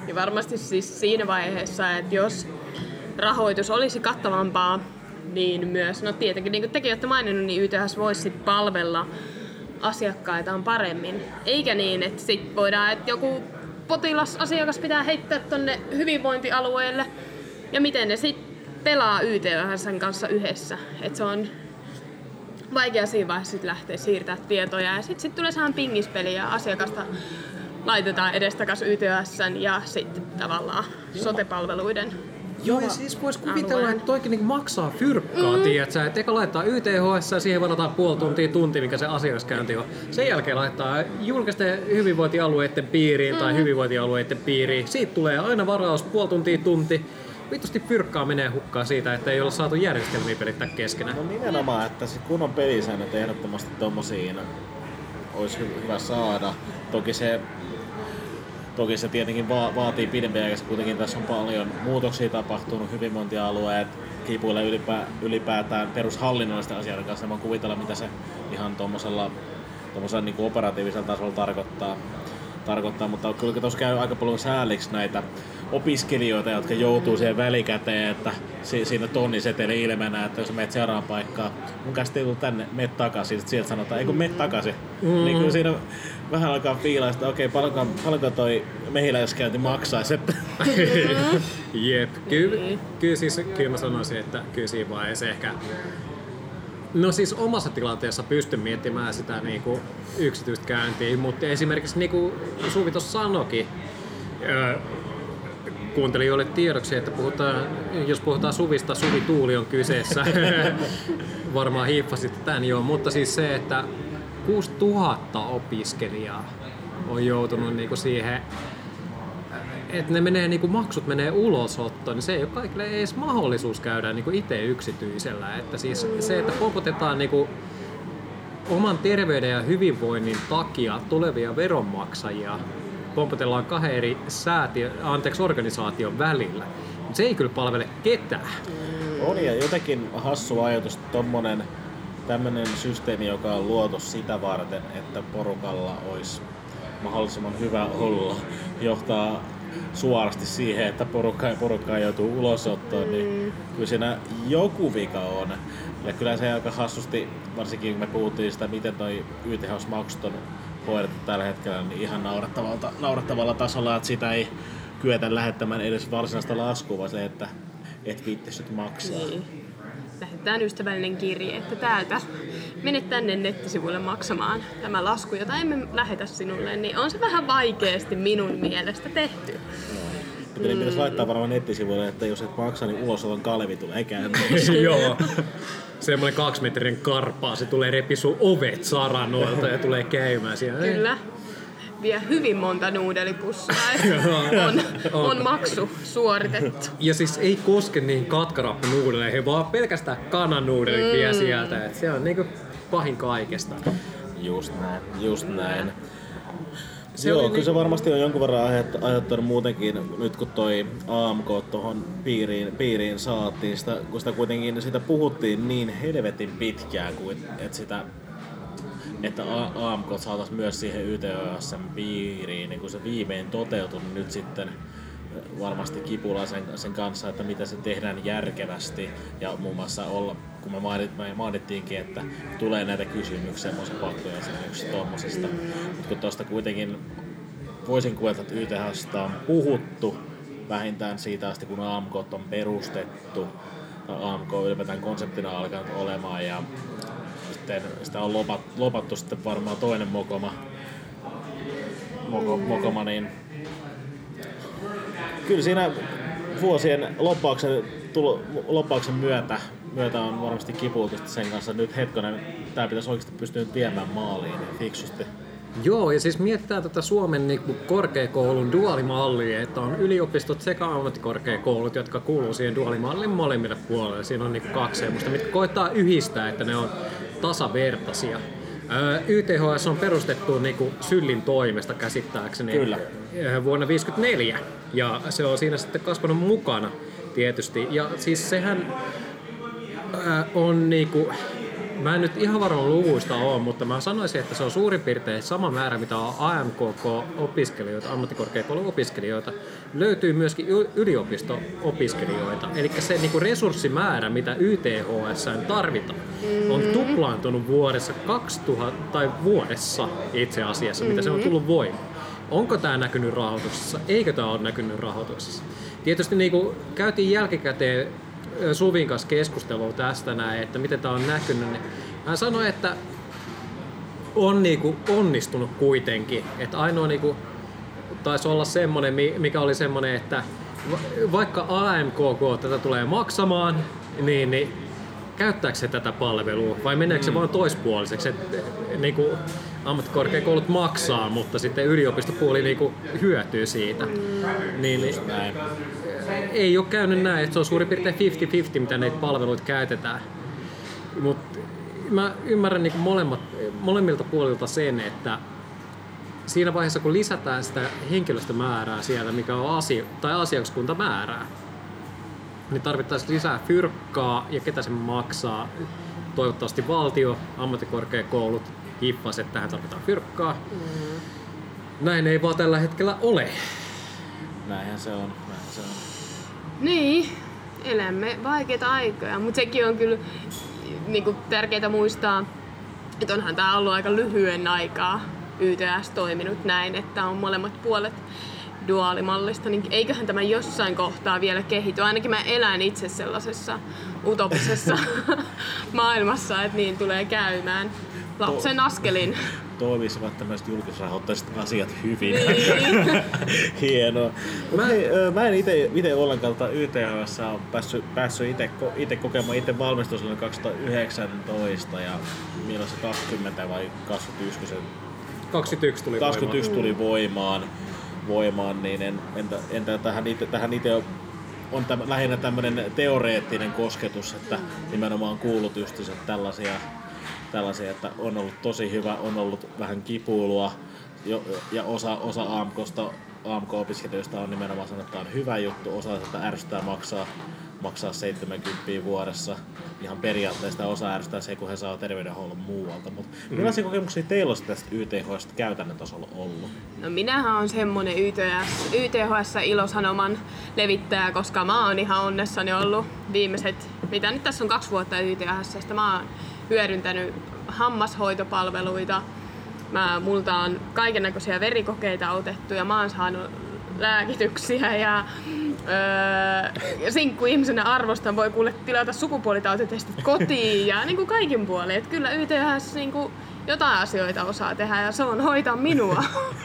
Ja varmasti siis siinä vaiheessa, että jos rahoitus olisi kattavampaa, niin myös, no tietenkin niin kuin tekin olette maininnut, niin YTHS voisi palvella asiakkaitaan paremmin. Eikä niin, että sit voidaan, että joku potilas, asiakas pitää heittää tonne hyvinvointialueelle ja miten ne sitten pelaa YTHSn kanssa yhdessä. Että se on vaikea siinä vaiheessa sit lähteä siirtää tietoja ja sitten sit tulee sehän pingispeli ja asiakasta laitetaan edestakas YTHSn ja sitten tavallaan sotepalveluiden Joo, ja siis voisi kuvitella, alueen. että toikin niinku maksaa fyrkkaa, mm. tiedätkö? Että eka laittaa YTHS ja siihen varataan puoli tuntia, tunti, mikä se asiakaskäynti on. Sen jälkeen laittaa julkisten hyvinvointialueiden piiriin mm. tai hyvinvointialueiden piiriin. Siitä tulee aina varaus puoli tuntia, tunti. Vitusti fyrkkaa menee hukkaan siitä, että ei ole saatu järjestelmiä pelittää keskenään. No nimenomaan, että se kunnon pelisäännöt ehdottomasti tommosiin olisi hy- hyvä saada. Toki se, toki se tietenkin va- vaatii pidempiä aikaa, kuitenkin tässä on paljon muutoksia tapahtunut, hyvinvointialueet kipuilee ylipä, ylipäätään perushallinnollisten asioiden kanssa. Mä kuvitella, mitä se ihan tuommoisella niin operatiivisella tasolla tarkoittaa. tarkoittaa, mutta kyllä tuossa käy aika paljon sääliksi näitä opiskelijoita, jotka joutuu siihen välikäteen, että si- siinä tonniseteli ilmenä, että jos menet seuraavaan paikkaan, mun käsitti ei tänne, meet takaisin, sitten sieltä sanotaan, ei kun meet takaisin. Mm. Niin kyllä siinä vähän alkaa fiilaa, että okei, paljonko, paljonko toi mehiläiskäynti maksaisi, että Jep, kyllä, kyllä, siis, kyllä mä sanoisin, että kyllä siinä vaiheessa ehkä... No siis omassa tilanteessa pystyn miettimään sitä niinku yksityistä käyntiä, mutta esimerkiksi niinku Suvi tuossa sanoikin, öö, kuuntelijoille tiedoksi, että puhutaan, jos puhutaan Suvista, Suvi Tuuli on kyseessä. Varmaan hiiffasitte tämän jo, mutta siis se, että 6000 opiskelijaa on joutunut niinku siihen että ne menee, niinku maksut menee ulosottoon, niin se ei ole kaikille edes mahdollisuus käydä niinku itse yksityisellä. Että siis se, että pompotetaan niinku oman terveyden ja hyvinvoinnin takia tulevia veronmaksajia, pompotellaan kahden eri säätiö, anteeksi, organisaation välillä. Mut se ei kyllä palvele ketään. On ja jotenkin hassu ajatus, tommonen tämmönen systeemi, joka on luotu sitä varten, että porukalla olisi mahdollisimman hyvä olla, johtaa suorasti siihen, että porukka, porukka joutuu ulosottoon, niin kyllä siinä joku vika on. Ja kyllä se aika hassusti, varsinkin kun me puhuttiin sitä, miten toi YTHS-maksut on hoidettu tällä hetkellä, niin ihan naurattavalta, naurattavalla tasolla, että sitä ei kyetä lähettämään edes varsinaista laskua, vaan se, että et viittis nyt maksaa. Niin. Lähetetään ystävällinen kirje, että täältä mene tänne nettisivuille maksamaan tämä lasku, jota emme lähetä sinulle, niin on se vähän vaikeasti minun mielestä tehty. Pitäisi pitäisi laittaa varmaan nettisivuille, että jos et maksa, niin ulosoton Kalevi tulee käymään. Joo. Semmoinen kaksimetrin karpaa, se tulee repi sun ovet saranoilta ja tulee käymään siellä. Kyllä. vie hyvin monta nuudelipussia. että on, on maksu suoritettu. Ja siis ei koske niihin katkarappunuudeleihin, vaan pelkästään kanannuudelit mm. vie sieltä. Et se on niinku pahin kaikesta. Just näin, just näin. Se Joo, kyllä niin- se varmasti on jonkun verran aiheut- aiheuttanut muutenkin, nyt kun toi AMK tuohon piiriin, piiriin saatiin, sitä, kun sitä kuitenkin sitä puhuttiin niin helvetin pitkään, kuin että sitä että AMK saataisiin myös siihen YTHSn piiriin, niin kun se viimein toteutui niin nyt sitten varmasti kipulaa sen, sen kanssa, että miten se tehdään järkevästi. Ja muun muassa olla, kun me mainit, me mainittiinkin, että tulee näitä kysymyksiä muun muassa pakkojäsenyyksistä tuommoisista, mutta kun tuosta kuitenkin voisin kuvata, että YTHstä on puhuttu vähintään siitä asti, kun AMK on perustettu, AMK ylipäätään konseptina on alkanut olemaan ja sitten sitä on lopat, lopattu sitten varmaan toinen mokoma, moko, mokoma niin kyllä siinä vuosien loppauksen, tulo, loppauksen myötä, myötä on varmasti kipuiltu sitten sen kanssa. Nyt hetkonen, tämä pitäisi oikeasti pystyä viemään maaliin niin fiksusti. Joo, ja siis mietitään tätä Suomen niinku korkeakoulun duaalimallia, että on yliopistot sekä ammattikorkeakoulut, jotka kuuluu siihen duaalimallin molemmille puolelle. Siinä on niinku kaksi semmoista, mitkä koittaa yhdistää, että ne on tasavertaisia. Öö, YTHS on perustettu niinku Syllin toimesta käsittääkseni Kyllä. vuonna 1954 ja se on siinä sitten kasvanut mukana tietysti. Ja siis sehän ää, on niinku, mä en nyt ihan varma luvuista ole, mutta mä sanoisin, että se on suurin piirtein sama määrä, mitä on AMKK-opiskelijoita, ammattikorkeakouluopiskelijoita. Löytyy myöskin yliopisto-opiskelijoita. Eli se niinku resurssimäärä, mitä YTHS tarvitaan, on tuplaantunut vuodessa 2000, tai vuodessa itse asiassa, mitä se on tullut voimaan. Onko tämä näkynyt rahoituksessa? Eikö tämä ole näkynyt rahoituksessa? Tietysti niin kuin käytiin jälkikäteen Suvin kanssa keskustelua tästä näin, että miten tämä on näkynyt. Niin hän sanoi, että on niinku onnistunut kuitenkin. Että ainoa niinku, taisi olla semmonen, mi- mikä oli semmonen, että va- vaikka AMKK tätä tulee maksamaan, niin, niin käyttääkö se tätä palvelua vai meneekö se vaan toispuoliseksi? Et, niinku, ammattikorkeakoulut maksaa, mutta sitten yliopistopuoli niinku hyötyy siitä. Niin, niin, Näin. ei ole käynyt näin, että se on suurin piirtein 50-50, mitä näitä palveluita käytetään. Mutta mä ymmärrän niin molemmat, molemmilta puolilta sen, että siinä vaiheessa kun lisätään sitä henkilöstömäärää siellä, mikä on asia, tai asiakaskuntamäärää, niin tarvittaisiin lisää fyrkkaa ja ketä se maksaa. Toivottavasti valtio, ammattikorkeakoulut, hiffas, että tähän tarvitaan fyrkkaa. Näin ei vaan tällä hetkellä ole. Näinhän se on. Näinhän se on. Niin, elämme vaikeita aikoja, mutta sekin on kyllä niin tärkeää muistaa, että onhan tämä ollut aika lyhyen aikaa YTS toiminut näin, että on molemmat puolet duaalimallista, niin eiköhän tämä jossain kohtaa vielä kehity. Ainakin mä elän itse sellaisessa utopisessa maailmassa, että niin tulee käymään lapsen askelin. Toimisivat tämmöiset julkisrahoitteiset asiat hyvin. Niin. Hienoa. Mä, mä, en ite ollenkaan tota YTHS on päässyt, päässyt ite kokemaan. Itse valmistuin silloin 2019 ja milloin se 20 vai 21, kun se 21 tuli 21 tuli voimaan, voimaan niin en, entä, entä tähän itse, tähän itse on, on täm, lähinnä tämmöinen teoreettinen kosketus, että nimenomaan on kuullut just että tällaisia, tällaisia, että on ollut tosi hyvä, on ollut vähän kipuilua jo, ja osa, osa AMKsta, AMK-opiskelijoista on nimenomaan sanonut, että tämä on hyvä juttu, osa että ärsyttää maksaa, maksaa 70 vuodessa. Ihan periaatteesta osa ärsyttää se, kun he saa terveydenhuollon muualta. Mutta mm. millaisia kokemuksia teillä on tästä YTHstä käytännön tasolla ollut? No minähän on semmonen YTS, YTHS ilosanoman levittäjä, koska mä oon ihan onnessani ollut viimeiset, mitä nyt tässä on kaksi vuotta YTHSstä. Mä oon hyödyntänyt hammashoitopalveluita. Mä, multa on kaiken näköisiä verikokeita otettu ja mä oon saanut lääkityksiä ja öö, sinkkuihmisenä arvostan voi kuule tilata sukupuolitautitestit kotiin ja niin kuin kaikin puolin. Kyllä YTHS niin kuin jotain asioita osaa tehdä ja se on hoitaa minua.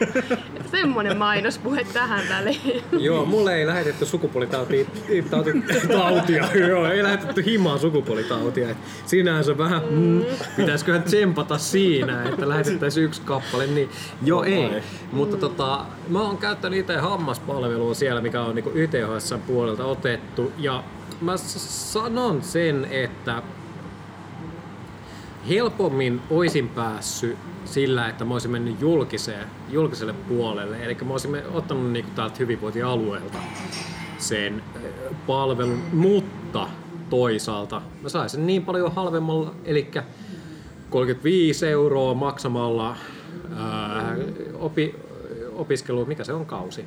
Että semmonen mainospuhe tähän väliin. Joo, mulle ei lähetetty sukupuolitautia, tauti, tautia, joo, ei lähetetty himaa sukupuolitautia. Et Siinähän se vähän, mm, pitäisiköhän tsempata siinä, että lähetettäisiin yksi kappale, niin joo ei. Mutta tota, mä oon käyttänyt itse hammaspalvelua siellä, mikä on niinku YTHS puolelta otettu, ja mä sanon sen, että helpommin oisin päässyt sillä, että mä olisin mennyt julkiseen, julkiselle puolelle. Eli mä olisin ottanut niinku täältä hyvinvointialueelta sen palvelun, mutta toisaalta mä saisin niin paljon halvemmalla, eli 35 euroa maksamalla ää, opi, opiskelu, mikä se on kausi?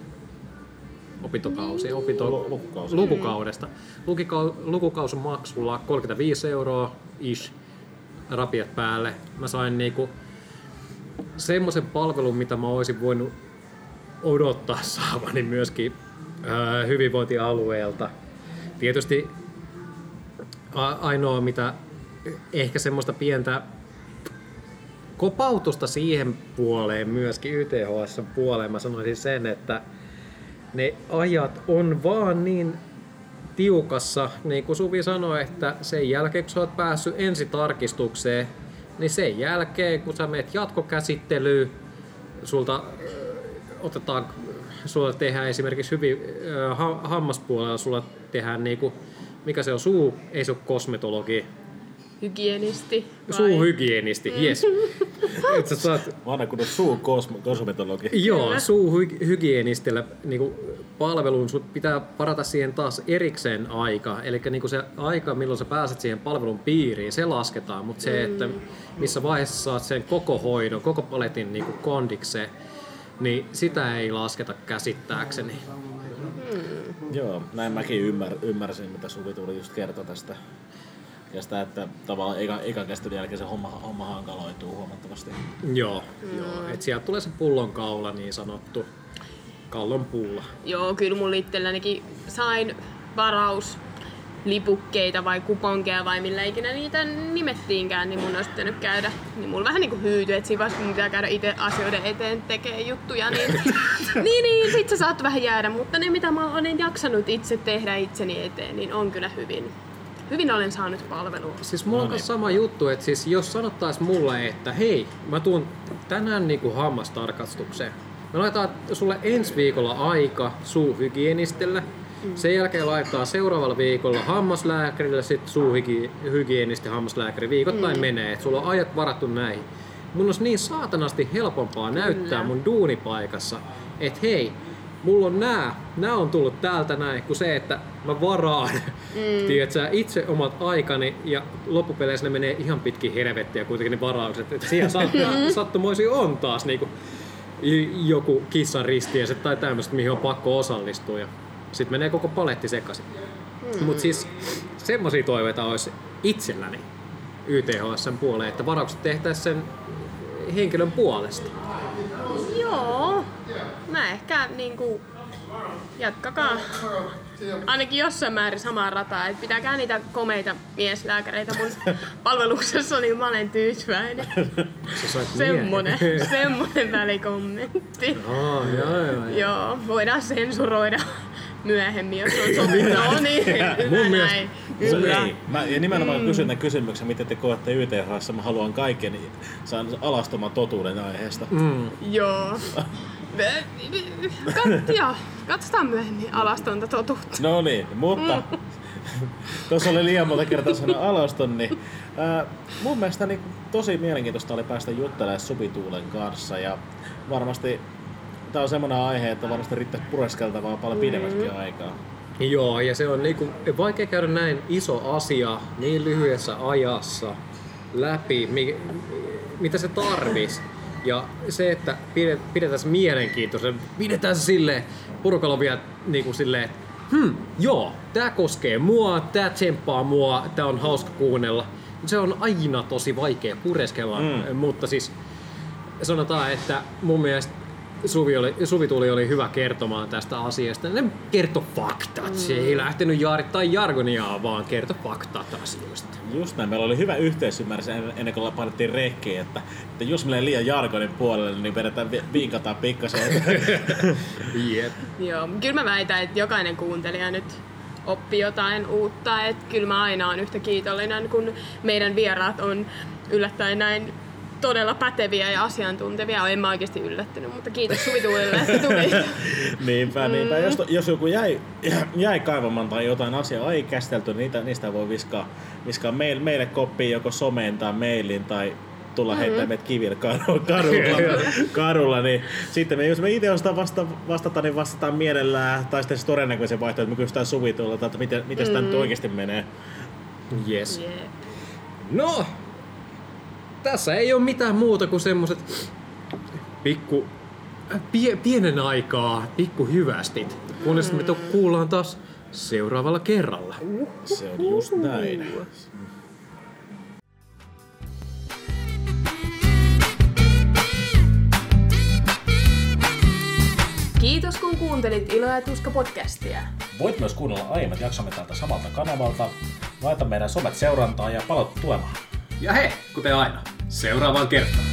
Opintokausi, opinto, Lu- lukukausi. lukukaudesta. Lukikau, lukukausin maksulla 35 euroa ish rapiat päälle. Mä sain niinku semmoisen palvelun, mitä mä olisin voinut odottaa saavani myöskin ää, hyvinvointialueelta. Tietysti ainoa mitä ehkä semmoista pientä kopautusta siihen puoleen myöskin YTHS puoleen mä sanoisin sen, että ne ajat on vaan niin tiukassa, niin kuin Suvi sanoi, että sen jälkeen kun sä oot päässyt ensitarkistukseen, niin sen jälkeen kun sä meet jatkokäsittelyyn, sulta ö, otetaan, sulla tehdään esimerkiksi hyvin ö, ha, hammaspuolella, sulla tehdään niinku, mikä se on, suu, ei se ole kosmetologi, Hygienisti. vai? suuhygienisti, yes. Et sä saat Vanha suu kosmo- kosmetologi. Joo, suuhygienistillä niinku, palveluun sun pitää parata siihen taas erikseen aika. Eli niinku se aika, milloin sä pääset siihen palvelun piiriin, se lasketaan. Mutta se, että missä vaiheessa saat sen koko hoidon, koko paletin niinku kondikseen, niin sitä ei lasketa käsittääkseni. Joo, näin mäkin ymmär, ymmärsin, mitä Suvi tuli just kertoa tästä. Ja sitä, että tavallaan eka, ekan käsittelyn jälkeen se homma, homma hankaloituu huomattavasti. Joo, joo. Et sieltä tulee se pullonkaula niin sanottu. Kallon pulla. Joo, kyllä mulla itsellänikin sain varaus lipukkeita vai kuponkeja vai millä ikinä niitä nimettiinkään, niin mun olisi pitänyt käydä. Niin mulla vähän niinku hyytyi, että siinä vaiheessa kun mun pitää käydä itse asioiden eteen tekee juttuja, niin, niin, niin sit se saattoi vähän jäädä. Mutta ne mitä mä olen jaksanut itse tehdä itseni eteen, niin on kyllä hyvin. Hyvin olen saanut palvelua. Siis mulla on No niin. sama juttu, että siis jos sanottais mulle, että hei, mä tuun tänään niinku hammastarkastukseen. Me laitetaan sulle ensi viikolla aika suuhygienistille. Sen jälkeen laittaa seuraavalla viikolla hammaslääkärille, sitten suuhygienisti hammaslääkäri. Viikoittain menee, että sulla on ajat varattu näihin. Mun olisi niin saatanasti helpompaa näyttää mun duunipaikassa, että hei, mulla on nää, nää on tullut täältä näin, kuin se, että mä varaan, mm. tiedätkö, itse omat aikani ja loppupeleissä ne menee ihan pitkin helvettiä kuitenkin ne varaukset. Että siellä saattaa, sattumoisin on taas niinku joku kissan ristiäiset tai tämmöistä, mihin on pakko osallistua ja sitten menee koko paletti sekaisin. Mm. Mutta siis semmoisia toiveita olisi itselläni YTHSn puoleen, että varaukset tehtäisiin sen henkilön puolesta. Joo. Mä ehkä niinku jatkakaa ainakin jossain määrin samaa rataa. Et pitäkää niitä komeita mieslääkäreitä mun palveluksessa, niin mä olen tyytyväinen. Semmonen, semmonen välikommentti. Aa, joo, joo, joo. Joo, voidaan sensuroida myöhemmin, jos on sopinut. No niin, hyvä näin. Ei. Mä, ja nimenomaan mm. kysyn tämän kysymyksen, miten te koette YTHS. Mä haluan kaiken saan alastoman totuuden aiheesta. Mm. Joo. Kat, joo. Katsotaan myöhemmin alastonta totuutta. No niin, mutta tuossa oli liian monta kertaa sanoa alaston, niin ää, mun mielestä niin, tosi mielenkiintoista oli päästä juttelemaan Subituulen kanssa ja varmasti tämä on semmoinen aihe, että varmasti riittää pureskeltavaa paljon pidemmätkin aikaa. Joo, ja se on niinku vaikea käydä näin iso asia niin lyhyessä ajassa läpi, mi, mitä se tarvis. Ja se, että pidet- pidetään se mielenkiintoisen, pidetään se silleen, porukalla on vielä niinku silleen, että hmm, joo, tää koskee mua, tää tsemppaa mua, tää on hauska kuunnella. Se on aina tosi vaikea pureskella, mm. mutta siis sanotaan, että mun mielestä Suvi, oli, Suvi tuli oli hyvä kertomaan tästä asiasta. Ne kertoi faktat. Se ei lähtenyt jaarittaa jargoniaa, vaan kertoi faktat asioista. Just näin, meillä oli hyvä yhteisymmärrys en- ennen kuin painettiin rekkiin, että, että jos menee liian jargonin puolelle, niin vedetään vi- viikataan pikkasen. Jep. Joo, kyllä mä väitän, että jokainen kuuntelija nyt oppi jotain uutta. Että kyllä mä aina on yhtä kiitollinen, kun meidän vieraat on yllättäen näin todella päteviä ja asiantuntevia. En mä oikeasti yllättynyt, mutta kiitos Suvi Tuulille, että tulit. niinpä, niinpä. Jos, jos joku jäi, jäi kaivamaan tai jotain asiaa ei käsitelty, niin niitä, niistä voi viskaa, viskaa meille, meille koppiin joko someen tai mailin tai tulla heittää meidät kivillä karulla, karulla, karulla, niin sitten me, jos me itse ostaa vasta, vastata, niin vastataan mielellään, tai sitten se todennäköisen vaihtoehto, että me kysytään suvitulta, että miten, miten sitä nyt oikeasti menee. Yes. Jep. No, tässä ei ole mitään muuta kuin semmoset pikku, pie, pienen aikaa pikku hyvästit. Kunnes me to- kuullaan taas seuraavalla kerralla. Se on just näin. Kiitos kun kuuntelit Ilo ja Tuska podcastia. Voit myös kuunnella aiemmat jaksomme tältä samalta kanavalta. Laita meidän somet seurantaa ja palautu tulemaan. Ja hei, kuten aina, seuraavaan kertaan.